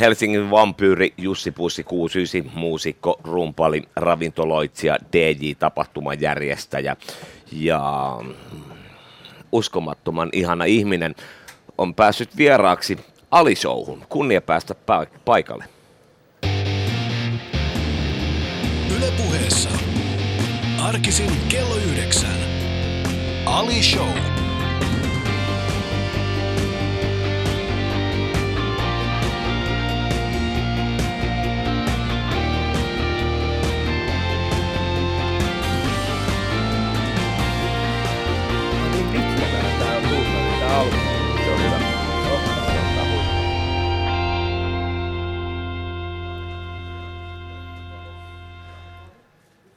Helsingin vampyyri Jussi Pussi 69, muusikko, rumpali, ravintoloitsija, DJ, tapahtumajärjestäjä ja uskomattoman ihana ihminen on päässyt vieraaksi Alisouhun. Kunnia päästä paikalle. Yle puheessa. Arkisin kello yhdeksän. Ali Show.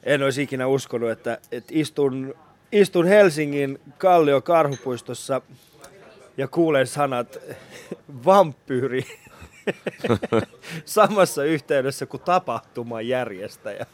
En olisi ikinä uskonut, että, että istun, istun Helsingin Kallio Karhupuistossa ja kuulen sanat vampyyri samassa yhteydessä kuin tapahtuman järjestäjä.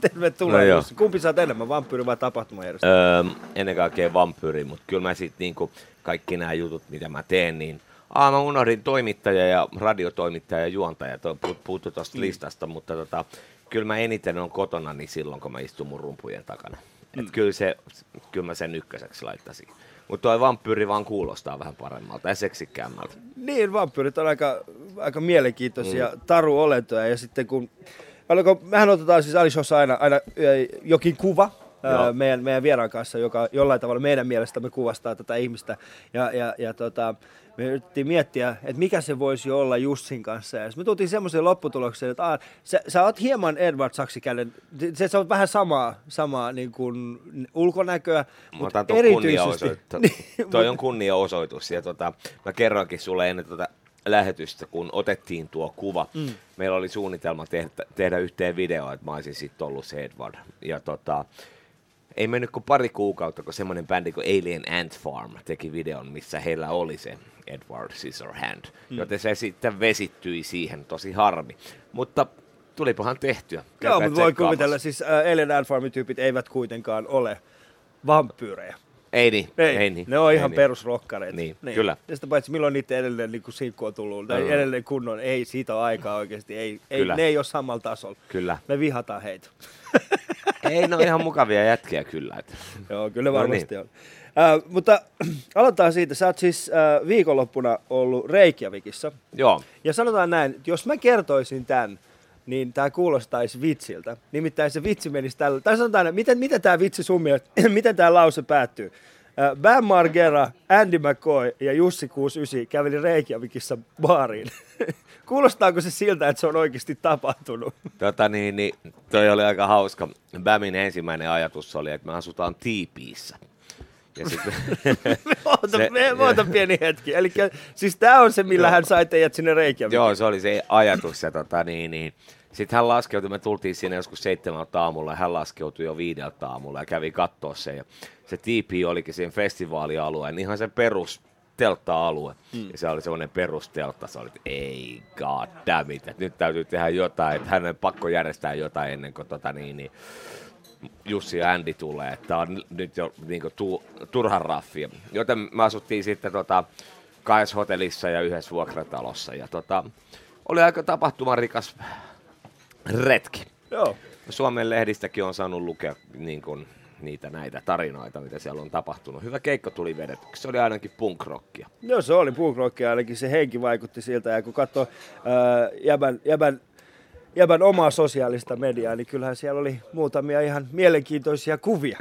Tervetuloa. No Kumpi saat enemmän, vampyyri vai tapahtuman järjestäjä? Öö, ennen kaikkea vampyyri, mutta kyllä mä sitten niinku, kaikki nämä jutut, mitä mä teen, niin Ah, mä unohdin toimittaja ja radiotoimittaja ja juontaja, puuttu tuosta mm. listasta, mutta tota, kyllä mä eniten on kotona niin silloin, kun mä istun mun rumpujen takana. Mm. Et kyllä, se, kyllä mä sen ykköseksi laittaisin. Mutta tuo vampyyri vaan kuulostaa vähän paremmalta ja seksikkäämmältä. Niin, vampyyrit on aika, aika mielenkiintoisia mm. taruolentoja. Ja sitten kun, mehän otetaan siis Alishossa aina, aina jokin kuva, Joo. meidän, meidän vieraan kanssa, joka jollain tavalla meidän mielestämme kuvastaa tätä ihmistä. Ja, ja, ja tota, me yritettiin miettiä, että mikä se voisi olla Jussin kanssa. Ja me tultiin semmoiseen lopputulokseen, että aah, sä, sä oot hieman Edward Saksikäden, se, se on vähän samaa, samaa niin kuin ulkonäköä, mutta erityisesti... niin, toi on kunniaosoitus. Ja tota, mä kerroinkin sulle ennen tota lähetystä, kun otettiin tuo kuva. Mm. Meillä oli suunnitelma tehdä, tehdä yhteen videoa, että mä olisin sitten ollut se Edward. Ja tota, ei mennyt kuin pari kuukautta, kun semmoinen bändi kuin Alien Ant Farm teki videon, missä heillä oli se Edward Scissorhand, mm. joten se sitten vesittyi siihen, tosi harmi. Mutta tulipahan tehtyä. Joo, mutta voi kuvitella, siis äh, Alien Ant Farmin tyypit eivät kuitenkaan ole vampyyrejä. Ei niin, ei, ei niin. Ne on ihan niin. perusrokkareita. Niin, niin, kyllä. Ja sitä paitsi milloin niiden edelleen niin sinkku on tullut, tai mm. edelleen kunnon, ei siitä ole aikaa oikeasti, ei, ei, ne ei ole samalla tasolla. Kyllä. Me vihataan heitä. ei, ne on ihan mukavia jätkiä kyllä. Että. Joo, kyllä varmasti no niin. on. Äh, mutta aloitetaan siitä, sä oot siis äh, viikonloppuna ollut Reykjavikissa. Joo. Ja sanotaan näin, että jos mä kertoisin tämän, niin tämä kuulostaisi vitsiltä. Nimittäin se vitsi menisi tällä. Tai sanotaan, että miten, miten tämä vitsi sun mielestä, miten tämä lause päättyy? Bam Margera, Andy McCoy ja Jussi 69 käveli Reykjavikissa baariin. Kuulostaako se siltä, että se on oikeasti tapahtunut? Tota niin, niin toi oli aika hauska. Bamin ensimmäinen ajatus oli, että me asutaan tiipiissä. Ja sit, oota, se, me, oota pieni hetki. Eli siis tämä on se, millä joo, hän sai teidät sinne Reykjavikin. Joo, se oli se ajatus. Ja tota, niin, niin. Sitten hän laskeutui, me tultiin sinne joskus seitsemältä aamulla ja hän laskeutui jo viideltä aamulla ja kävi katsoa sen. Ja se tiipi olikin sen festivaalialueen, ihan se perus teltta-alue. Mm. Ja se oli semmoinen perusteltta, se oli, että ei god damn it, että nyt täytyy tehdä jotain, että hänen pakko järjestää jotain ennen kuin tota niin, niin Jussi ja Andy tulee, että on nyt jo niin kuin, tu, turhan raffia. Joten me asuttiin sitten tota, kahdessa hotellissa ja yhdessä vuokratalossa. Ja tota, oli aika tapahtumarikas retki. Joo. Suomen lehdistäkin on saanut lukea niin kuin, niitä näitä tarinoita, mitä siellä on tapahtunut. Hyvä keikko tuli vedetyksi. Se oli ainakin punkrockia. Joo, se oli punkrockia, ainakin se henki vaikutti siltä. Ja kun katsoo äh, jäbän, jäbän jäbän omaa sosiaalista mediaa, niin kyllähän siellä oli muutamia ihan mielenkiintoisia kuvia,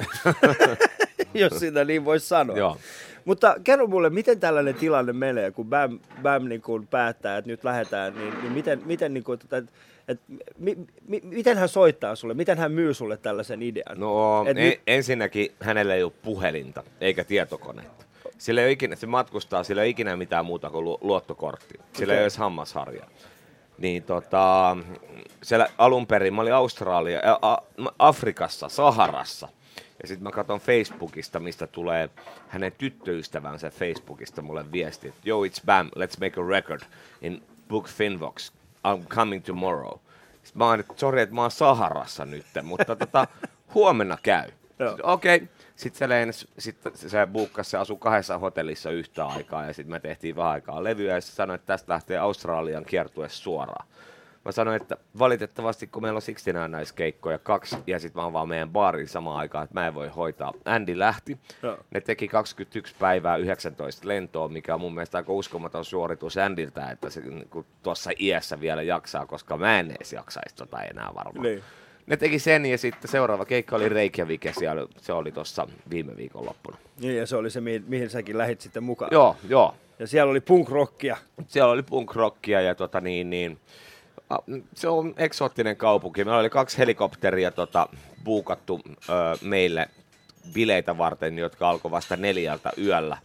jos sitä niin voisi sanoa. Joo. Mutta kerro mulle, miten tällainen tilanne menee, kun BAM, BAM niin kun päättää, että nyt lähdetään, niin, niin miten, miten, niin kun, että, että, mi, mi, miten hän soittaa sulle, miten hän myy sulle tällaisen idean? No et en, nyt... ensinnäkin hänellä ei ole puhelinta eikä tietokonetta. Sillä ei ole ikinä, se matkustaa, sillä ei ole ikinä mitään muuta kuin luottokortti. Sillä okay. ei ole edes hammasharjaa niin tota, siellä alun perin, mä olin Australia, ä, Afrikassa, Saharassa. Ja sitten mä katson Facebookista, mistä tulee hänen tyttöystävänsä Facebookista mulle viesti, että yo, it's Bam, let's make a record in Book Finvox, I'm coming tomorrow. Sitten mä oon, sorry, että mä oon Saharassa nyt, mutta tota, huomenna käy. Okei, okay. Sitten se, lens, sit se buukkasi, se asui kahdessa hotellissa yhtä aikaa ja sitten me tehtiin vähän aikaa levyä ja se sanoi, että tästä lähtee Australian kiertue suoraan. Mä sanoin, että valitettavasti kun meillä on 69 keikkoja kaksi ja sitten mä oon vaan meidän baarin samaan aikaan, että mä en voi hoitaa. Andy lähti. Joo. Ne teki 21 päivää 19 lentoa, mikä on mun mielestä aika uskomaton suoritus Andiltä, että se niin tuossa iässä vielä jaksaa, koska mä en edes jaksaisi tota enää varmaan. Niin. Ne teki sen ja sitten seuraava keikka oli Reykjavik ja siellä, se oli tuossa viime viikon loppuna. Niin, ja se oli se, mihin, mihin säkin lähit sitten mukaan. Joo, joo. Ja siellä oli punk-rockia. Siellä oli punk rockia ja tota niin, niin se on eksoottinen kaupunki. Meillä oli kaksi helikopteria tota, buukattu ö, meille bileitä varten, jotka alkoi vasta neljältä yöllä.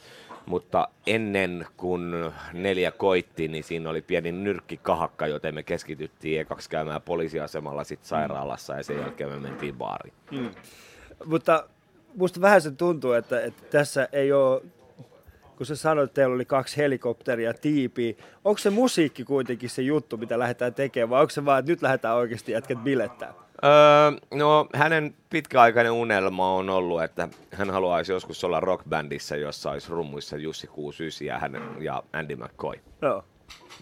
Mutta ennen kuin neljä koitti, niin siinä oli pieni nyrkkikahakka, joten me keskityttiin ekaksi käymään poliisiasemalla, sitten sairaalassa ja sen jälkeen me mentiin baariin. Mutta musta vähän se tuntuu, että, että tässä ei ole, kun sä sanoit, että teillä oli kaksi helikopteria, tiipiä. Onko se musiikki kuitenkin se juttu, mitä lähdetään tekemään, vai onko se vaan, että nyt lähdetään oikeasti jätkät bilettää? Öö, no, hänen pitkäaikainen unelma on ollut, että hän haluaisi joskus olla rockbändissä, jossa olisi rummuissa Jussi 69 ja, hän, ja Andy McCoy. Joo.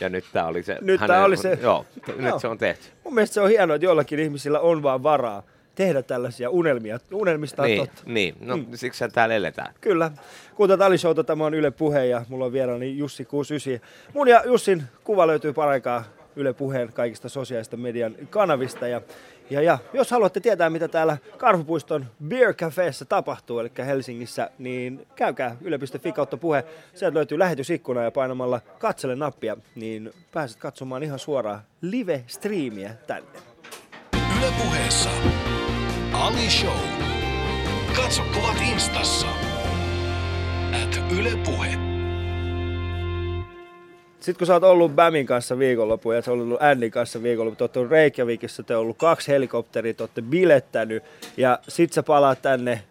Ja nyt tämä oli se. Nyt tää oli se. Joo, Joo. nyt se on tehty. Mun mielestä se on hienoa, että jollakin ihmisillä on vaan varaa tehdä tällaisia unelmia. Unelmista on Niin, totta. niin. No mm. siksi täällä eletään. Kyllä. Kuuntelut Ali Showta, tämä on Yle Puhe ja mulla on vieraani Jussi 69. Mun ja Jussin kuva löytyy paraikaa Yle Puheen kaikista sosiaalista median kanavista. Ja, ja, ja jos haluatte tietää, mitä täällä Karhupuiston Beer Cafeessa tapahtuu, eli Helsingissä, niin käykää yle.fi kautta puhe. Sieltä löytyy lähetysikkuna ja painamalla katsele nappia, niin pääset katsomaan ihan suoraan live-striimiä tänne. Yle puheessa. Ali Show. Katso kuvat instassa. At Yle Puhe. Sitten kun sä oot ollut Bämin kanssa viikonlopun ja sä oot ollut Annin kanssa viikonlopun, te ollut Reykjavikissa, te oot ollut kaksi helikopteria, te ootte bilettänyt ja sit sä palaat tänne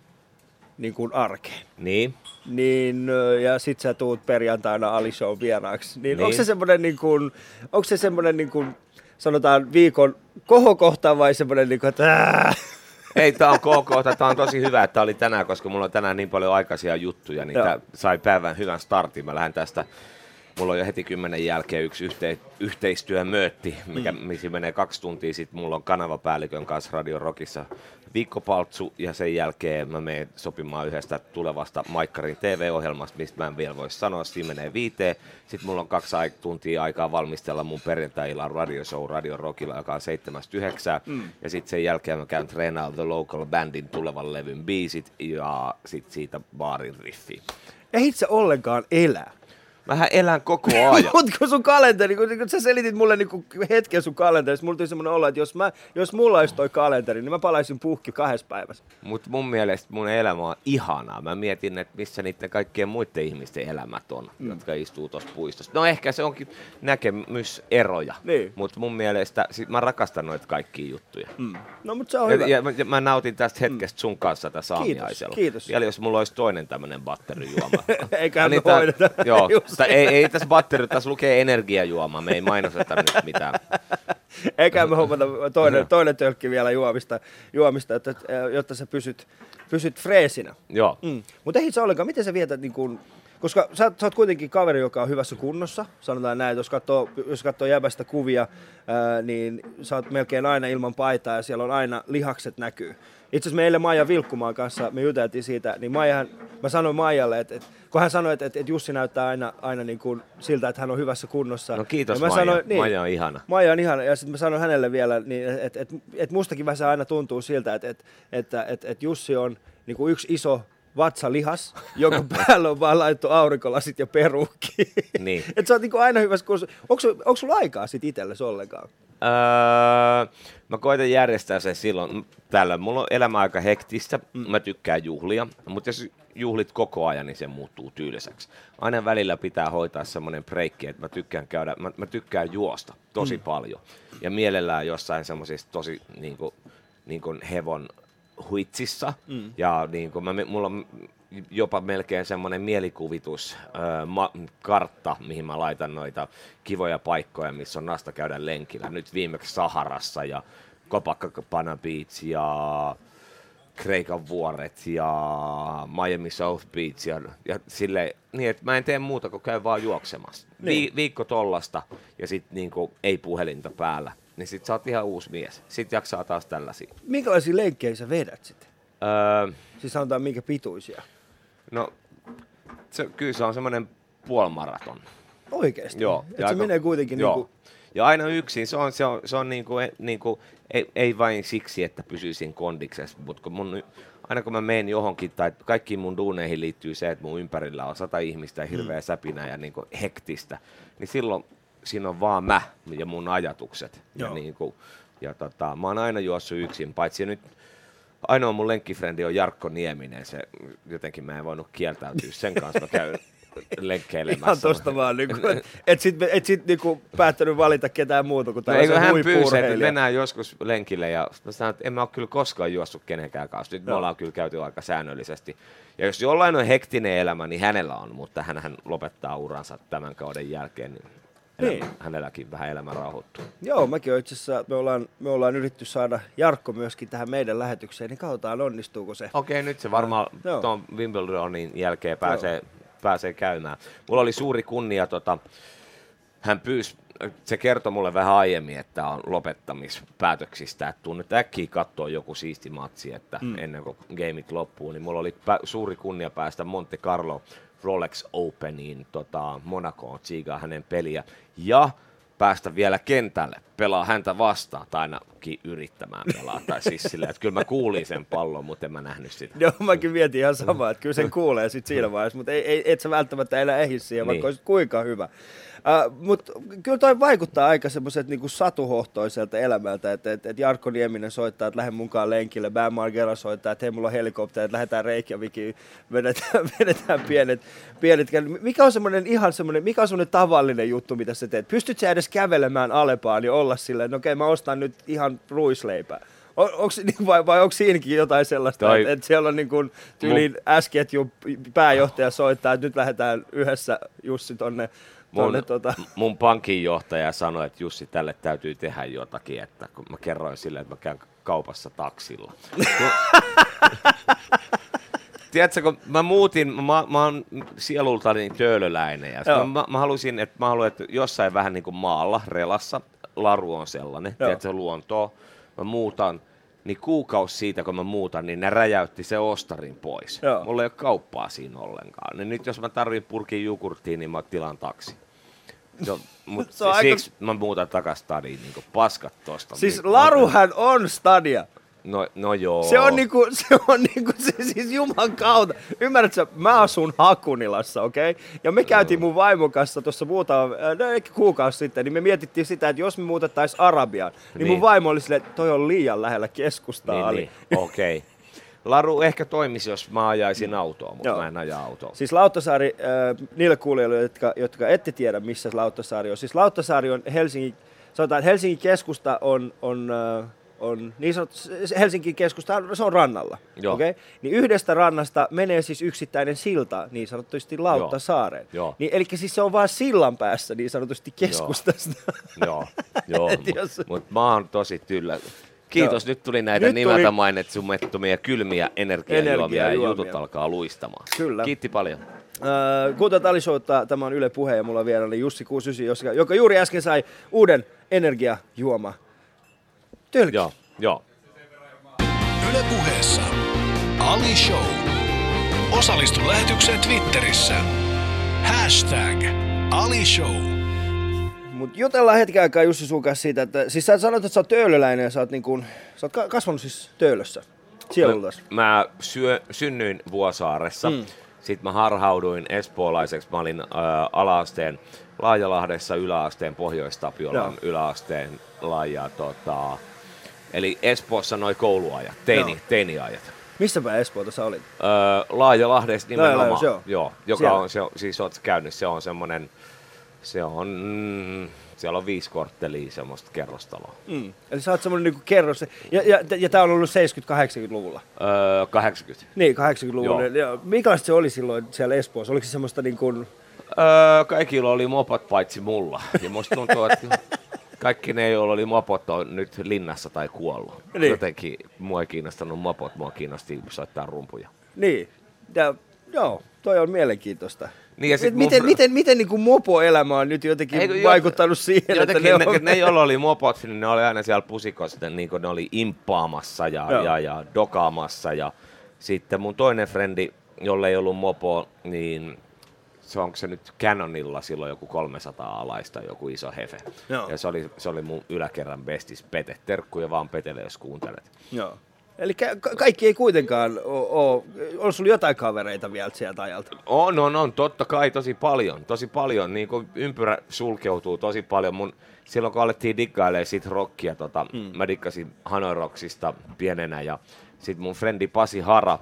niin kuin arkeen. Niin. Niin, ja sit sä tuut perjantaina Ali Show vieraaksi. Niin, Niin. onko se semmoinen niin kuin, onko se semmoinen niin kuin, sanotaan viikon kohokohta vai semmoinen niin kuin, että ää, Ei, tää on KK, tää on tosi hyvä, että oli tänään, koska mulla on tänään niin paljon aikaisia juttuja, niin tää sai päivän hyvän startin. Mä lähden tästä, mulla on jo heti kymmenen jälkeen yksi yhte, yhteistyömöötti, mikä, mm. missä menee kaksi tuntia. Sitten mulla on kanavapäällikön kanssa Radio Rockissa viikkopaltsu ja sen jälkeen mä menen sopimaan yhdestä tulevasta Maikkarin TV-ohjelmasta, mistä mä en vielä voi sanoa, siinä menee viiteen. Sitten mulla on kaksi tuntia aikaa valmistella mun perjantai-illan radioshow Radio Rockilla, joka on 7.9. Mm. Ja sitten sen jälkeen mä käyn treenaamaan The Local Bandin tulevan levyn biisit ja sitten siitä baarin riffi. ei sä ollenkaan elää. Mähän elän koko ajan. Mutta kun sun kalenteri, kun, kun sä selitit mulle niinku hetken sun kalenterista, mulla tuli semmoinen olo, että jos, mä, jos mulla olisi toi kalenteri, niin mä palaisin puhki kahdessa päivässä. Mutta mun mielestä mun elämä on ihanaa. Mä mietin, että missä niiden kaikkien muiden ihmisten elämät on, mm. jotka istuu tuossa puistossa. No ehkä se onkin näkemyseroja. Niin. Mutta mun mielestä sit mä rakastan noita kaikkia juttuja. Mm. No mutta se on hyvä. Ja, ja, mä, ja mä nautin tästä hetkestä sun kanssa tässä aamiaisella. kiitos. Vielä jos mulla olisi toinen tämmönen batterijuoma. Eiköhän me Ja tää- hoideta. Joo, Tai ei, ei tässä batteri, tässä lukee energiajuoma. Me ei mainosteta nyt mitään. Eikä me hommata toinen, toinen tölkki vielä juomista, juomista että, jotta sä pysyt, pysyt freesinä. Joo. Mm. Mutta ei se ollenkaan, miten sä vietät, niin kun, koska sä, sä oot kuitenkin kaveri, joka on hyvässä kunnossa, sanotaan näin, jos katsoo, jos katsoo jäbästä kuvia, ää, niin sä oot melkein aina ilman paitaa ja siellä on aina lihakset näkyy. Itse asiassa meille Maija Vilkkumaan kanssa, me juteltiin siitä, niin Maijahan, mä sanoin Maijalle, että, että kun hän sanoi, että, että Jussi näyttää aina, aina niin kuin siltä, että hän on hyvässä kunnossa. No kiitos ja mä Maija. sanoin, niin, Maija on ihana. Maija on ihana. Ja sitten mä sanoin hänelle vielä, niin, että et, et mustakin vähän aina tuntuu siltä, että et, että et, et Jussi on niin kuin yksi iso vatsalihas, jonka päällä on vaan laittu aurinkolasit ja peruukki. Niin. että sä oot niin kuin aina hyvässä kunnossa. Onko, onko sulla aikaa sit itsellesi ollenkaan? Öö, mä koitan järjestää sen silloin tällä. Mulla on elämä aika hektistä, mä tykkään juhlia, mutta jos juhlit koko ajan, niin se muuttuu tyyliseksi. Aina välillä pitää hoitaa semmoinen breikki, että mä tykkään käydä, mä, mä tykkään juosta tosi mm. paljon. Ja mielellään jossain semmoisissa tosi niin kuin, niin kuin hevon huitsissa. Mm. Ja niin kuin mä, mulla on jopa melkein semmoinen mielikuvitus, öö, ma, kartta, mihin mä laitan noita kivoja paikkoja, missä on nasta käydä lenkillä. Nyt viimeksi Saharassa ja Copacabana Beach ja Kreikan vuoret ja Miami South Beach ja, ja sille, niin että mä en tee muuta kuin käy vaan juoksemassa. Niin. Vi, viikko tollasta ja sitten niinku, ei puhelinta päällä. Niin sit sä oot ihan uusi mies. Sitten jaksaa taas tällaisia. Minkälaisia lenkkejä sä vedät sitten? Öö, Siis sanotaan minkä pituisia. No, se, kyllä se on semmoinen puolmaraton. Oikeesti? Joo. Et ja se aika- menee kuitenkin joo. niinku... Ja aina yksin, se on, se on, se on niinku, e- niinku, ei, ei vain siksi, että pysyisin kondiksessa, mutta kun mun, aina kun mä menen johonkin, tai kaikkiin mun duuneihin liittyy se, että mun ympärillä on sata ihmistä ja hirveä Mm. säpinä ja niinku hektistä, niin silloin siinä on vaan mä ja mun ajatukset. Ja, Joo. niinku, ja tota, mä oon aina juossut yksin, paitsi nyt ainoa mun lenkkifrendi on Jarkko Nieminen, se jotenkin mä en voinut kieltäytyä sen kanssa, mä käyn lenkkeilemässä. Ihan tosta vaan, niinku, et, et sit, et sit niinku päättänyt valita ketään muuta kuin No, tällaisen hän pyysi, että mennään joskus lenkille ja mä sanoin, että en mä ole kyllä koskaan juossut kenenkään kanssa. Nyt me Joo. ollaan kyllä käyty aika säännöllisesti. Ja jos jollain on hektinen elämä, niin hänellä on, mutta hän lopettaa uransa tämän kauden jälkeen, niin, Niin. hänelläkin vähän elämä rauhoittuu. Joo, mäkin on itse asiassa, me ollaan, me ollaan yritetty saada Jarkko myöskin tähän meidän lähetykseen, niin katsotaan onnistuuko se. Okei, nyt se varmaan Joo. tuon Wimbledonin jälkeen pääsee, pääsee käymään. Mulla oli suuri kunnia, tota, hän pyysi, se kertoi mulle vähän aiemmin, että on lopettamispäätöksistä, että tuu nyt äkkiä katsoa joku siisti matsi, että mm. ennen kuin gameit loppuu, niin mulla oli pä- suuri kunnia päästä Monte Carlo Rolex Openiin tota, Monacoon, tsiigaa hänen peliä, ja päästä vielä kentälle, pelaa häntä vastaan, tai ainakin yrittämään pelaa, tai siis silleen, että kyllä mä kuulin sen pallon, mutta en mä nähnyt sitä. Joo, mäkin mietin ihan samaa, että kyllä sen kuulee sit siinä vaiheessa, mutta ei, ei, et sä välttämättä enää ehdi siihen, vaikka Niin. olisit kuinka hyvä. Uh, mutta kyllä toi vaikuttaa aika semmoiset niinku satuhohtoiselta elämältä, että et, et Jarkko Nieminen soittaa, että lähde mukaan lenkille, Bam Margera soittaa, että hei mulla on helikopteri, että lähdetään Reykjavikiin, vedetään, vedetään pienet, pienet Mikä on semmoinen ihan semmoinen, mikä on semmoinen tavallinen juttu, mitä sä teet? Pystyt sä edes kävelemään Alepaan ja olla silleen, no okei mä ostan nyt ihan ruisleipää. On, onks, vai, vai onko siinäkin jotain sellaista, Toi- että et siellä on niin kuin tyyliin S-ketjun pääjohtaja soittaa, että nyt lähdetään yhdessä Jussi tonne, Mun, tota, mun pankinjohtaja sanoi, että Jussi, tälle täytyy tehdä jotakin, että kun mä kerroin sille, että mä käyn kaupassa taksilla. Tiedätkö, kun mä muutin, mä, mä oon sielultani töölöläinen ja Joo. mä, mä, halusin, että mä haluan, että jossain vähän niin kuin maalla, relassa, laru on sellainen, Joo. tiedätkö, luontoa, mä muutan, niin kuukausi siitä, kun mä muutan, niin ne räjäytti se ostarin pois. Joo. Mulla ei ole kauppaa siinä ollenkaan. Niin nyt jos mä tarvin purkin jogurttia, niin mä tilaan taksi. No, mut Se on aika- siksi mä muutan takas stadiin, niin paskat tosta. Siis Niin- Laruhan on stadia. No, no joo. Se on niinku, se on niinku, se, siis juman kautta. Ymmärrätkö, mä asun Hakunilassa, okei? Okay? Ja me käytiin mun vaimon kanssa tuossa muutama, äh, no ehkä kuukausi sitten, niin me mietittiin sitä, että jos me muutettaisiin Arabiaan, niin, niin. mun vaimo oli silleen, että toi on liian lähellä keskustaa. Niin, niin. okei. Okay. Laru ehkä toimisi, jos mä ajaisin autoa, mutta Joo. mä en aja autoa. Siis Lauttasaari, äh, niille kuulijoille, jotka, jotka ette tiedä, missä Lauttasaari on. Siis Lauttasaari on Helsingin, sanotaan, Helsingin keskusta on, on, äh, on niin sanottu, Helsingin keskusta, se on rannalla. Joo. Okay? Niin yhdestä rannasta menee siis yksittäinen silta, niin sanotusti Lauttasaareen. Joo. Niin, eli siis se on vaan sillan päässä niin sanotusti keskustasta. joo, joo. Jos- mutta mä oon tosi tyllä. Kiitos, Joo. nyt tuli näitä Nyt nimeltä tuli- mainitsumettomia kylmiä energiajuomia ja jutut alkaa luistamaan. Kyllä. Kiitti paljon. Äh, Kuuntelut Ali Showta, tämä on Yle Puhe ja mulla on vieraana Jussi 69, joka, joka juuri äsken sai uuden energiajuoma. Tölki. Joo, joo. Yle puheessa Ali Show. Osallistu lähetykseen Twitterissä. Hashtag Ali Show. Mut jutellaan hetken aikaa Jussi sun kanssa siitä, että siis sä sanoit, että sä oot töölöläinen ja sä oot, niin kun, sä oot ka- kasvanut siis töölössä. Sielultas. Mä syö, synnyin Vuosaaressa. Mm. Sitten mä harhauduin espoolaiseksi. Mä olin äh, alaasteen Laajalahdessa, yläasteen Pohjois-Tapiolan Joo. yläasteen laaja. Tota, eli Espoossa noin kouluajat, teini, Joo. teiniajat. Missä päin Espoota sä olit? Öö, Laajalahdessa nimenomaan, Laajalahdessa, joo. joo. joka Siellä. on, se, siis oot käynyt, se on semmonen, se on, mm, siellä on viisi korttelia semmoista kerrostaloa. Mm. Eli sä oot semmonen niinku kerros. Ja, ja, ja tää on ollut 70-80-luvulla. Öö, 80. Niin, 80-luvulla. Joo. Ja Minkälaista se oli silloin siellä Espoossa? Oliko se semmoista niin kuin... Öö, kaikilla oli mopat paitsi mulla. Ja musta tuntuu, että kaikki ne, joilla oli mopot, on nyt linnassa tai kuollut. Niin. Jotenkin mua ei kiinnostanut mopot, mua kiinnosti soittaa rumpuja. Niin. Ja, joo, toi on mielenkiintoista. Niin ja sit Et mun miten, miten, miten niin kuin mopo-elämä on nyt jotenkin Eikö jo- vaikuttanut siihen, Jotenkin että ne, ne, on... ne, joilla oli mopot, niin ne oli aina siellä pusikossa, niin kuin ne oli imppaamassa ja, Joo. ja, ja dokaamassa. Ja sitten mun toinen frendi, jolle ei ollut mopo, niin se onko se nyt Canonilla silloin joku 300 alaista, joku iso hefe. Joo. Ja se oli, se oli mun yläkerran bestis Pete. Terkkuja vaan Petelle, jos kuuntelet. Joo. Eli ka- kaikki ei kuitenkaan ole, on sulla jotain kavereita vielä sieltä ajalta? On, on, on, totta kai tosi paljon, tosi paljon, niin kuin ympyrä sulkeutuu tosi paljon. Mun, silloin kun alettiin diggailemaan sit rockia, tota, mm. mä diggasin Hanoi Rocksista pienenä ja sit mun frendi Pasi Hara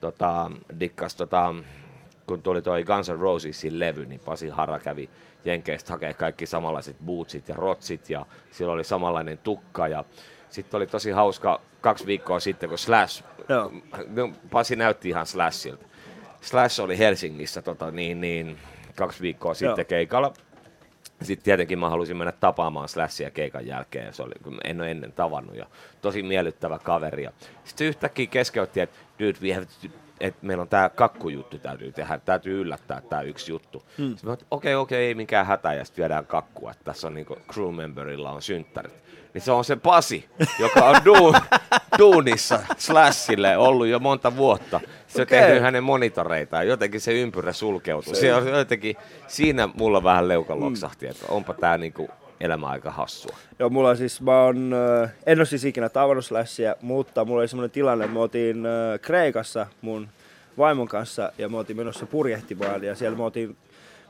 tota, dikkas, tota, kun tuli toi Guns N' Rosesin levy, niin Pasi Hara kävi Jenkeistä hakee kaikki samanlaiset bootsit ja rotsit ja sillä oli samanlainen tukka ja sitten oli tosi hauska kaksi viikkoa sitten, kun Slash, Joo. no, Pasi näytti ihan Slashilta. Slash oli Helsingissä tota, niin, niin, kaksi viikkoa sitten Joo. keikalla. Sitten tietenkin mä halusin mennä tapaamaan Slashia keikan jälkeen, se oli, kun en ole ennen tavannut, ja tosi miellyttävä kaveri. Ja Sitten yhtäkkiä keskeytti, että dude, we have to, että meillä on tämä kakkujuttu täytyy tehdä, täytyy yllättää tämä yksi juttu. Hmm. Oon, okei, okay, okei, okay, ei mikään hätä, ja sitten viedään kakkua, että tässä on niinku crew memberilla on synttärit. Niin se on se Pasi, joka on duun, duunissa Slashille ollut jo monta vuotta. Se on Okei. tehnyt hänen monitoreitaan, jotenkin se ympyrä sulkeutuu. Se on jotenkin, siinä mulla vähän leuka loksahti, että onpa tää niinku elämä aika hassua. Joo, mulla on siis, mä oon, äh, en ole siis ikinä tavannut Slashia, mutta mulla oli semmoinen tilanne, että me oltiin äh, Kreikassa mun vaimon kanssa ja me oltiin menossa purjehtimaan ja siellä me oltiin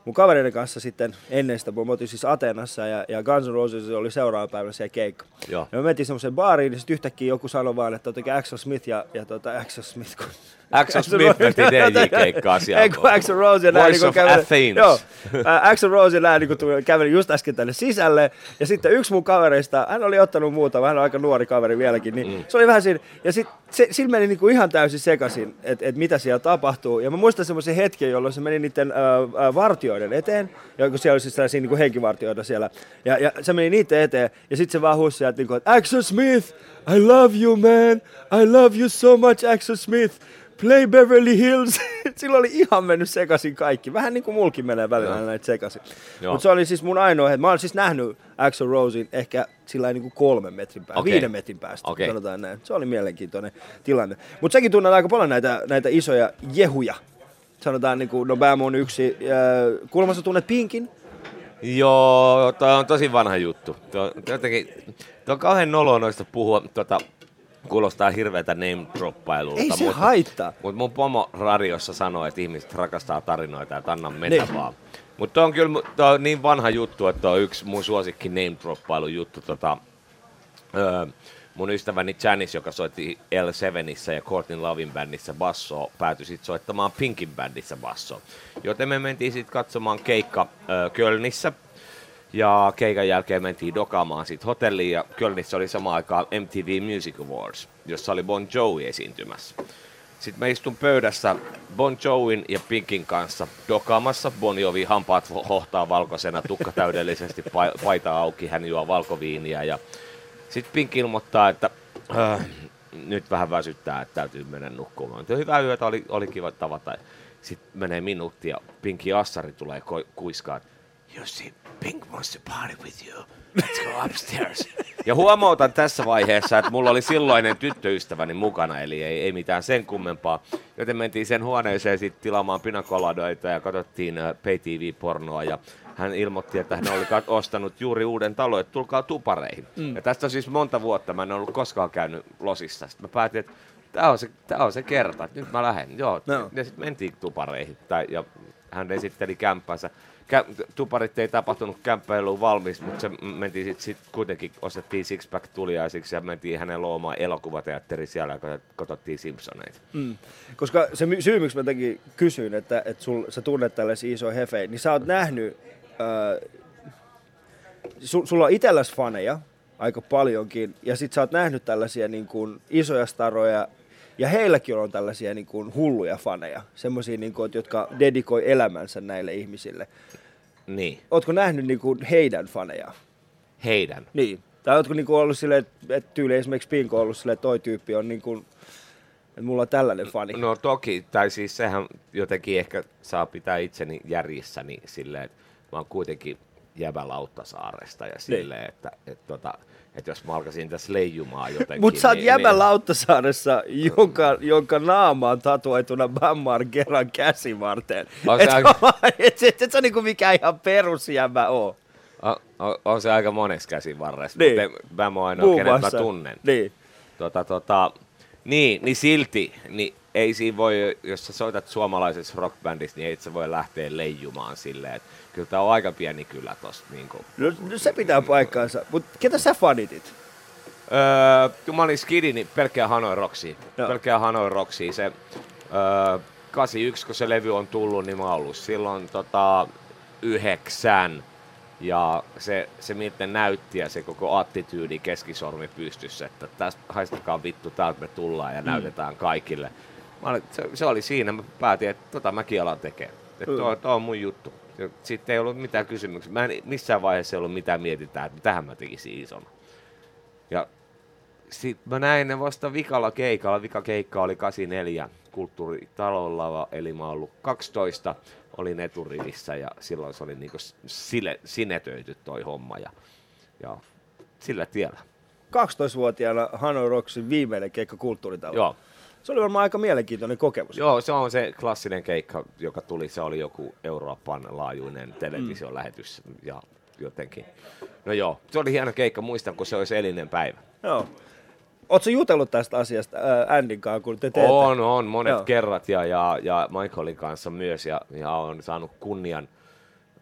mun kavereiden kanssa sitten ennen sitä, me oltiin siis Atenassa ja, ja Guns N' Roses oli seuraava päivänä siellä keikka. Joo. Ja me mentiin semmoiseen baariin ja sitten yhtäkkiä joku sanoi vaan, että ottakaa Axel Smith ja, ja tota, Axel Smith, kun Axel Smith veti DJ-keikkaa siellä. Ei kun Axel Rose ja Voice niin käveli. Joo, Axel Rose ja näin niin tuli, käveli just äsken tänne sisälle. Ja sitten yksi mun kavereista, hän oli ottanut muuta, hän on aika nuori kaveri vieläkin, niin mm. se oli vähän siinä. Ja sitten se, sillä meni niin kuin ihan täysin sekaisin, että et mitä siellä tapahtuu. Ja mä muistan semmoisen hetken, jolloin se meni niiden äh, vartioiden eteen, ja kun siellä oli siis sellaisia niin henkivartioita siellä. Ja, ja se meni niiden eteen, ja sitten se vaan huusi sieltä, niin että Axel Smith, I love you man, I love you so much Axel Smith. Play Beverly Hills. Silloin oli ihan mennyt sekaisin kaikki. Vähän niin kuin mulkin menee välillä Joo. näitä sekaisin. Mutta se oli siis mun ainoa hetki. Mä oon siis nähnyt Axel Rosein ehkä sillä niin kuin kolmen metrin päästä, Okei. viiden metrin päästä, Okei. sanotaan näin. Se oli mielenkiintoinen tilanne. Mutta säkin tunnet aika paljon näitä, näitä isoja jehuja. Sanotaan niin kuin, no Bam on yksi. Äh, kuulemma sä tunnet Pinkin? Joo, toi on tosi vanha juttu. Tuo, jotenkin, tuo on kauhean noloa noista puhua, tota, kuulostaa hirveätä name droppailulta. Ei se mutta, haittaa. Mutta mun pomo radiossa sanoo, että ihmiset rakastaa tarinoita ja anna mennä Niin. vaan. Mutta on kyllä toi on niin vanha juttu, että on yksi mun suosikki name droppailu juttu. Tota, öö, mun ystäväni Janis, joka soitti L7 ja Courtney Lovin bändissä bassoa, päätyi sitten soittamaan Pinkin bändissä bassoa. Joten me mentiin sitten katsomaan keikka öö, Kölnissä. Ja keikan jälkeen mentiin dokaamaan sit hotelliin ja Kölnissä oli samaan aikaan MTV Music Awards, jossa oli Bon Jovi esiintymässä. Sitten mä istun pöydässä Bon Jovin ja Pinkin kanssa dokaamassa. Bon Jovi hampaat ho- hohtaa valkoisena, tukka täydellisesti, pa- paita auki, hän juo valkoviiniä. Ja sitten Pink ilmoittaa, että äh, nyt vähän väsyttää, että täytyy mennä nukkumaan. Mutta hyvää yötä, oli, oli kiva tavata. Sitten menee minuutti ja Pinkin assari tulee kuiskaan, You see, Pink wants to party with you. Let's go upstairs. Ja huomautan tässä vaiheessa, että mulla oli silloinen tyttöystäväni mukana, eli ei, ei mitään sen kummempaa. Joten mentiin sen huoneeseen sitten tilaamaan pinakoladoita ja katsottiin äh, pay TV-pornoa ja hän ilmoitti, että hän oli ostanut juuri uuden talon, että tulkaa tupareihin. Mm. Ja tästä on siis monta vuotta, mä en ollut koskaan käynyt Losissa. Sitten mä päätin, että tämä on se, tää on se kerta, että nyt mä lähden. Joo, Joo. ja sitten mentiin tupareihin. Tai, ja hän esitteli kämppänsä. Tuparit ei tapahtunut kämppäiluun valmis, mutta se mentiin sitten sit kuitenkin, ostettiin Sixpack tuliaisiksi ja mentiin hänen luomaan elokuvateatteri siellä ja katsot- katsottiin Simpsoneita. Mm. Koska se my- syy, miksi mä tekin kysyin, että, että sul, sä tunnet tällaisia isoja hefejä, niin sä oot nähnyt, äh, su, sulla on itselläs faneja aika paljonkin, ja sit sä oot nähnyt tällaisia niin kuin, isoja staroja, ja heilläkin on tällaisia niin kuin, hulluja faneja, semmoisia, niin kuin, jotka dedikoi elämänsä näille ihmisille. Niin. Ootko nähnyt niin kuin, heidän fanejaan? heidän. Niin. Tai ootko niinku ollut silleen, että et tyyli esimerkiksi Pinko on ollut silleen, että toi tyyppi on niinku, että mulla on tällainen fani. No toki, tai siis sehän jotenkin ehkä saa pitää itseni järjissäni silleen, että mä oon kuitenkin jävä Lauttasaaresta ja silleen, niin. että, että, tota, että jos mä alkaisin tässä leijumaan jotenkin. Mutta sä oot niin, jäbä niin, Lauttasaaressa, jonka, jonka naama on tatuoituna Bammar kerran käsivarteen. On se et, aika- et, et, et, se on niinku mikä ihan perusjäbä oo. on, on, on, se aika monessa käsin varressa, Niin. niin. mutta mä oon ainoa, Muun kenet mä tunnen. Niin. Tota, tota, niin, niin silti, niin ei siinä voi, jos sä soitat suomalaisessa rockbändissä, niin ei se voi lähteä leijumaan silleen, että kyllä tää on aika pieni kylä tosta. Niin kuin. No, no, se pitää paikkaansa. Mutta ketä sä fanitit? Öö, kun mä olin skidi, niin pelkkää Hanoi Rocksia. Joo. Pelkkää Hanoi Rocksia. Se, öö, 81, kun se levy on tullut, niin mä oon ollut silloin tota, yhdeksän. Ja se, se miten näytti ja se koko attityydi keskisormi pystyssä, että tästä haistakaa vittu, täältä me tullaan ja mm. näytetään kaikille. Mä olin, se, se, oli siinä, mä päätin, että tota mäkin alan tekemään. Että Mm. tuo, tuo on mun juttu. Ja Sitten ei ollut mitään kysymyksiä. Mä en missään vaiheessa ei ollut mitään mietitään, että mitähän mä tekisin isona. Ja sitten mä näin ne vasta vikalla keikalla. Vika keikka oli 84 kulttuuritalolla, eli mä ollut 12, olin eturivissä ja silloin se oli niinku sile, sinetöity toi homma ja, ja sillä tiellä. 12-vuotiaana Hanoi Rocksin viimeinen keikka kulttuuritalo. Joo. Se oli varmaan aika mielenkiintoinen kokemus. Joo, se on se klassinen keikka, joka tuli, se oli joku Euroopan laajuinen televisiolähetys ja jotenkin. No joo, se oli hieno keikka, muistan kun se oli se elinen päivä. Joo. Oletko jutellut tästä asiasta ää, Andin kanssa, kun te teette? On, on, monet. Joo. kerrat ja, ja, ja Michaelin kanssa myös ja, ja on saanut kunnian,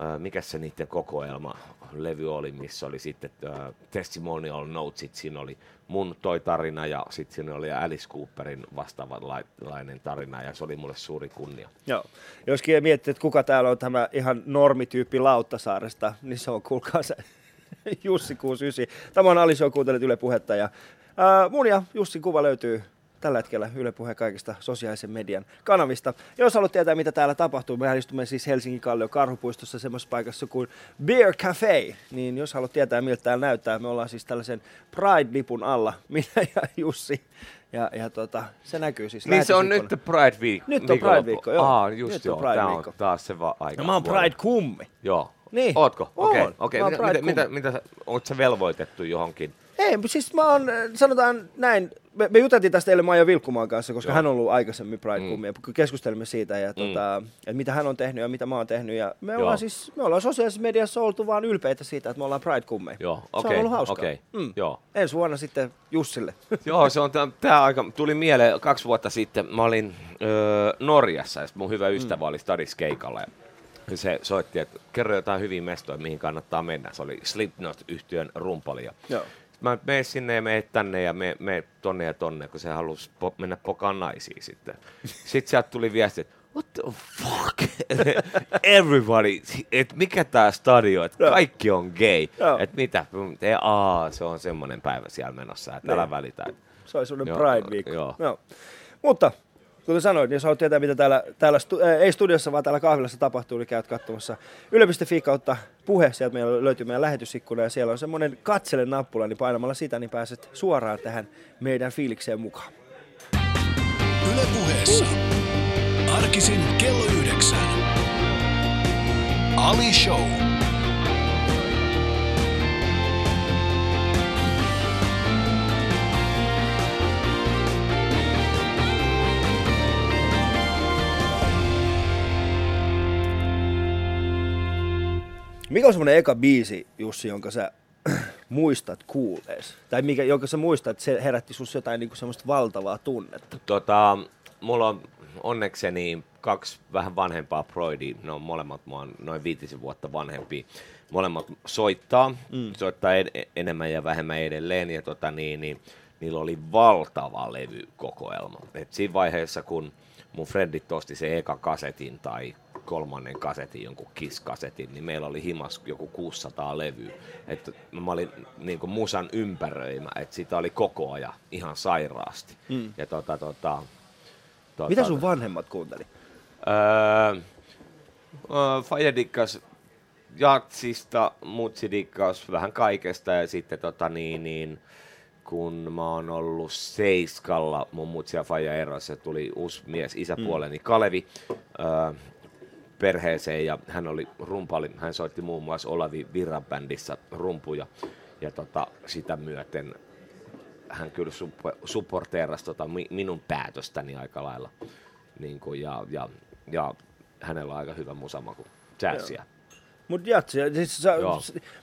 äh, mikä se niiden kokoelma levy oli, missä oli sitten äh, testimonial notesit, siinä oli mun toi tarina ja sitten siinä oli Alice Cooperin vastaavanlainen tarina ja se oli mulle suuri kunnia. Joo. Joskin miettii, että kuka täällä on tämä ihan normityyppi Lauttasaaresta, niin se on kuulkaa se Jussi 69. Tämä on Ali Show, kuuntelet Yle Puhetta. Ja, ää, mun ja Jussin kuva löytyy tällä hetkellä Yle Puheen kaikista sosiaalisen median kanavista. Jos haluat tietää, mitä täällä tapahtuu, me istumme siis Helsingin Kallion Karhupuistossa semmoisessa paikassa kuin Beer Cafe. Niin jos haluat tietää, miltä täällä näyttää, me ollaan siis tällaisen Pride-lipun alla, minä ja Jussi. Ja, ja tota, se näkyy siis Niin se on nyt. Pride Week. Nyt on viikonloppu. Pride-viikko, joo. Aa, just Nyt on joo, tää Pride-viikko. on taas se va- aika. No, mä oon vuoden. Pride-kummi. Joo. Niin. Ootko? Okei. Oon. okei. Oon Mitä, Pride mitä, mitä, kummi. mitä, oot sä velvoitettu johonkin? Ei, siis mä oon, sanotaan näin, me, me juteltiin tästä eilen Maija Vilkkumaan kanssa, koska Joo. hän on ollut aikaisemmin Pride Mm. Keskustelimme siitä, ja tota, että mitä hän on tehnyt ja mitä mä oon tehnyt, ja me ollaan siis, me ollaan sosiaalisessa mediassa oltu vaan ylpeitä siitä, että me ollaan Pride Kummeja. Joo, Se on ollut hauskaa. okei, Mm. joo. Ensi vuonna sitten Jussille. Joo, se on tää, tää aika, tuli mieleen kaksi vuotta sitten, mä olin öö, Norjassa ja mun hyvä ystävä oli Stadis keikalla ja se soitti, että kerro jotain hyviä mestoja, mihin kannattaa mennä. Se oli Slipknot-yhtiön rumpali Joo. Mä mene sinne ja mene tänne ja me, me tonne ja tonne, kun se halusi po- mennä pokaan naisiin sitten. Sitten sieltä tuli viesti, että what the fuck? Everybody, että mikä tää stadio, että kaikki on gay. Joo. Että mitä, ei, aa, se on semmoinen päivä siellä menossa, että älä Niin. välitä. Se oli semmoinen Pride-viikko. joo. Joo. Mutta kuten sanoin, niin jos haluat tietää, mitä täällä, täällä stu, äh, ei studiossa, vaan täällä kahvilassa tapahtuu, niin käyt katsomassa yle.fi kautta puhe. Sieltä meillä löytyy meidän lähetysikkuna ja siellä on semmoinen katsele nappula, niin painamalla sitä, niin pääset suoraan tähän meidän fiilikseen mukaan. Yle puheessa. Arkisin kello yhdeksän. Ali Show. Mikä on semmoinen eka biisi, Jussi, jonka sä muistat kuulees? Tai mikä, jonka sä muistat, että se herätti sus jotain niin semmoista valtavaa tunnetta? Tota, mulla on onnekseni kaksi vähän vanhempaa Broidia, ne on molemmat mua on noin viitisen vuotta vanhempia. Molemmat soittaa, mm. soittaa ed- enemmän ja vähemmän edelleen ja tota, niin, niin, niillä oli valtava levykokoelma. Et siinä vaiheessa, kun mun frendit osti se eka kasetin tai kolmannen kasetin, jonkun Kiss-kasetin, niin meillä oli himas joku 600 levyä. Että mä olin niin kuin musan ympäröimä, että sitä oli koko ajan ihan sairaasti. Mm. Ja tota, tota, tota, Mitä sun vanhemmat kuunteli? Öö, öö, Faija dikkas jatsista, mutsi dikkaus vähän kaikesta ja sitten tota niin, niin kun mä oon ollut Seiskalla, mun mutsi ja faija erosi, ja tuli uusi mies, isäpuoleni Kalevi, öö, perheeseen ja hän oli rumpali, hän soitti muun muassa Olavi Virran bändissä rumpuja. Ja tota, sitä myöten hän kyllä supporteerasi tota mi- minun päätöstäni aika lailla. Niin kuin, ja, ja, ja hänellä on aika hyvä musamaku, jazzia. Mut jatsi, siis sä,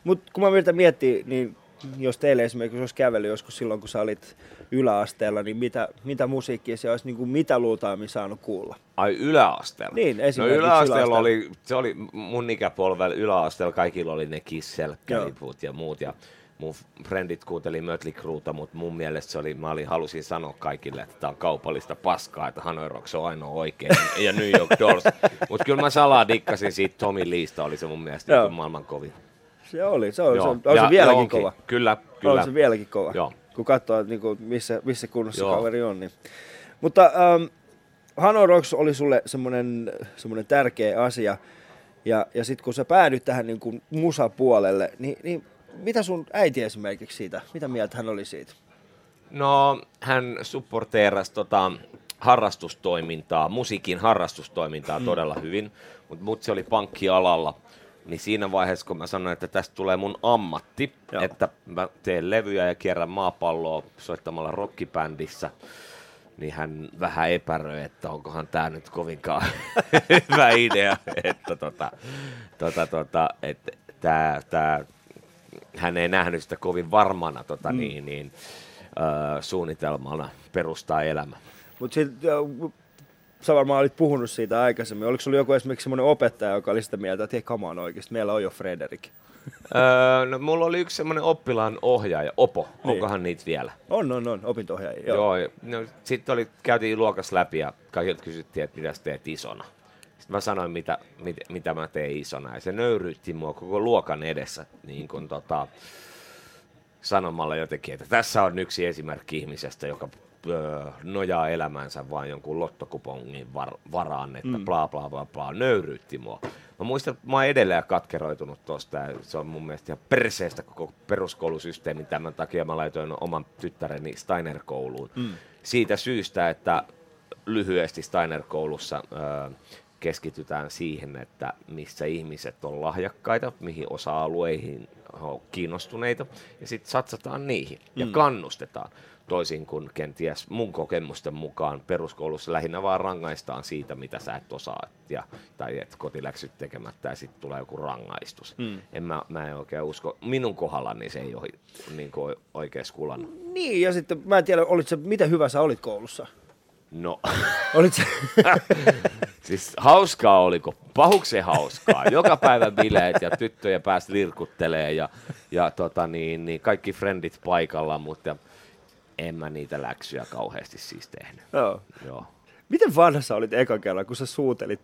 mut kun mä yritän miettiä, niin jos teille esimerkiksi olisi kävely joskus silloin, kun sä olit yläasteella, niin mitä, mitä musiikkia se olisi niin kuin mitä luultaammin saanut kuulla? Ai yläasteella? Niin, No esimerkiksi yläasteella yläasteella. oli, se oli mun ikäpolvella yläasteella, kaikilla oli ne Kissel, Caliput ja muut. Ja mun frendit kuunteli Mötley Crueta, mutta mun mielestä se oli, mä olin, halusin sanoa kaikille, että tämä on kaupallista paskaa, että Hanoi Rocks on ainoa oikein ja New York Dolls. Mutta kyllä mä salaa dikkasin siitä Tommy Leesta, oli se mun mielestä maailman kovin. Se oli, se oli, Joo. se, on, on Ja- se vieläkin onkin. kova. Kyllä, On kyllä. se vieläkin kova. Joo. Kun katsoo, että niinku, missä, missä kunnossa Joo. kaveri on. Niin. Mutta ähm, Hanoi Rocks oli sulle semmoinen, semmoinen tärkeä asia. Ja, ja sitten kun sä päädyt tähän niin kuin musapuolelle, niin, niin mitä sun äiti esimerkiksi siitä, mitä mieltä hän oli siitä? No, hän supporteerasi tota, harrastustoimintaa, musiikin harrastustoimintaa mm. todella hyvin, mutta mut se oli pankkialalla. Niin siinä vaiheessa, kun mä sanoin, että tästä tulee mun ammatti, Joo. Että mä teen levyjä ja kierrän maapalloa soittamalla rockibändissä, niin hän vähän epäröi, että onkohan tämä nyt kovinkaan hyvä idea, että tota, tota, tota, että tää, tää, hän ei nähnyt sitä kovin varmana tota, mm. niin, niin, ö, suunnitelmana perustaa elämä. Mutta sä varmaan olit puhunut siitä aikaisemmin. Oliko sulla joku esimerkiksi semmoinen opettaja, joka oli sitä mieltä, että hei, come on oikeasti, meillä on jo Frederik. öö, no, mulla oli yksi semmoinen oppilaan ohjaaja, Opo, Niin. onkohan niitä vielä? On, on, on, opinto-ohjaajia. Joo. Joo. No, sitten oli, käytiin luokas läpi ja kaikilta kysyttiin, että mitä teet isona. Sitten mä sanoin, mitä, mit, mitä mä teen isona. Ja se nöyryytti mua koko luokan edessä niin kun, tota, sanomalla jotenkin, että tässä on yksi esimerkki ihmisestä, joka nojaa elämänsä vain jonkun lottokupongin var, varaan, että mm. bla bla bla bla, nöyryytti mua. Mä muistan, että mä oon edelleen katkeroitunut tosta, ja se on mun mielestä ihan perseestä koko peruskoulusysteemi, tämän takia mä laitoin oman tyttäreni Steiner-kouluun. Mm. Siitä syystä, että lyhyesti Steiner-koulussa öö, keskitytään siihen, että missä ihmiset on lahjakkaita, mihin osa-alueihin on kiinnostuneita, ja sitten satsataan niihin ja kannustetaan. Toisin kuin kenties mun kokemusten mukaan peruskoulussa lähinnä vaan rangaistaan siitä, mitä sä et osaa, ja, tai et kotiläksyt tekemättä, ja sitten tulee joku rangaistus. Mm. En mä, mä en oikein usko, minun kohdallani se ei ole niin oikein skulannut. Niin, ja sitten mä en tiedä, olit se, miten hyvä sä olit koulussa? No, Olit se, Siis hauskaa oliko, pahuksen hauskaa. Joka päivä bileet ja tyttöjä pääsi lirkuttelee ja, ja tota niin, niin kaikki frendit paikalla, mutta en mä niitä läksyjä kauheasti siis tehnyt. Joo. Joo. Miten vanha sä olit eka kerran, kun sä suutelit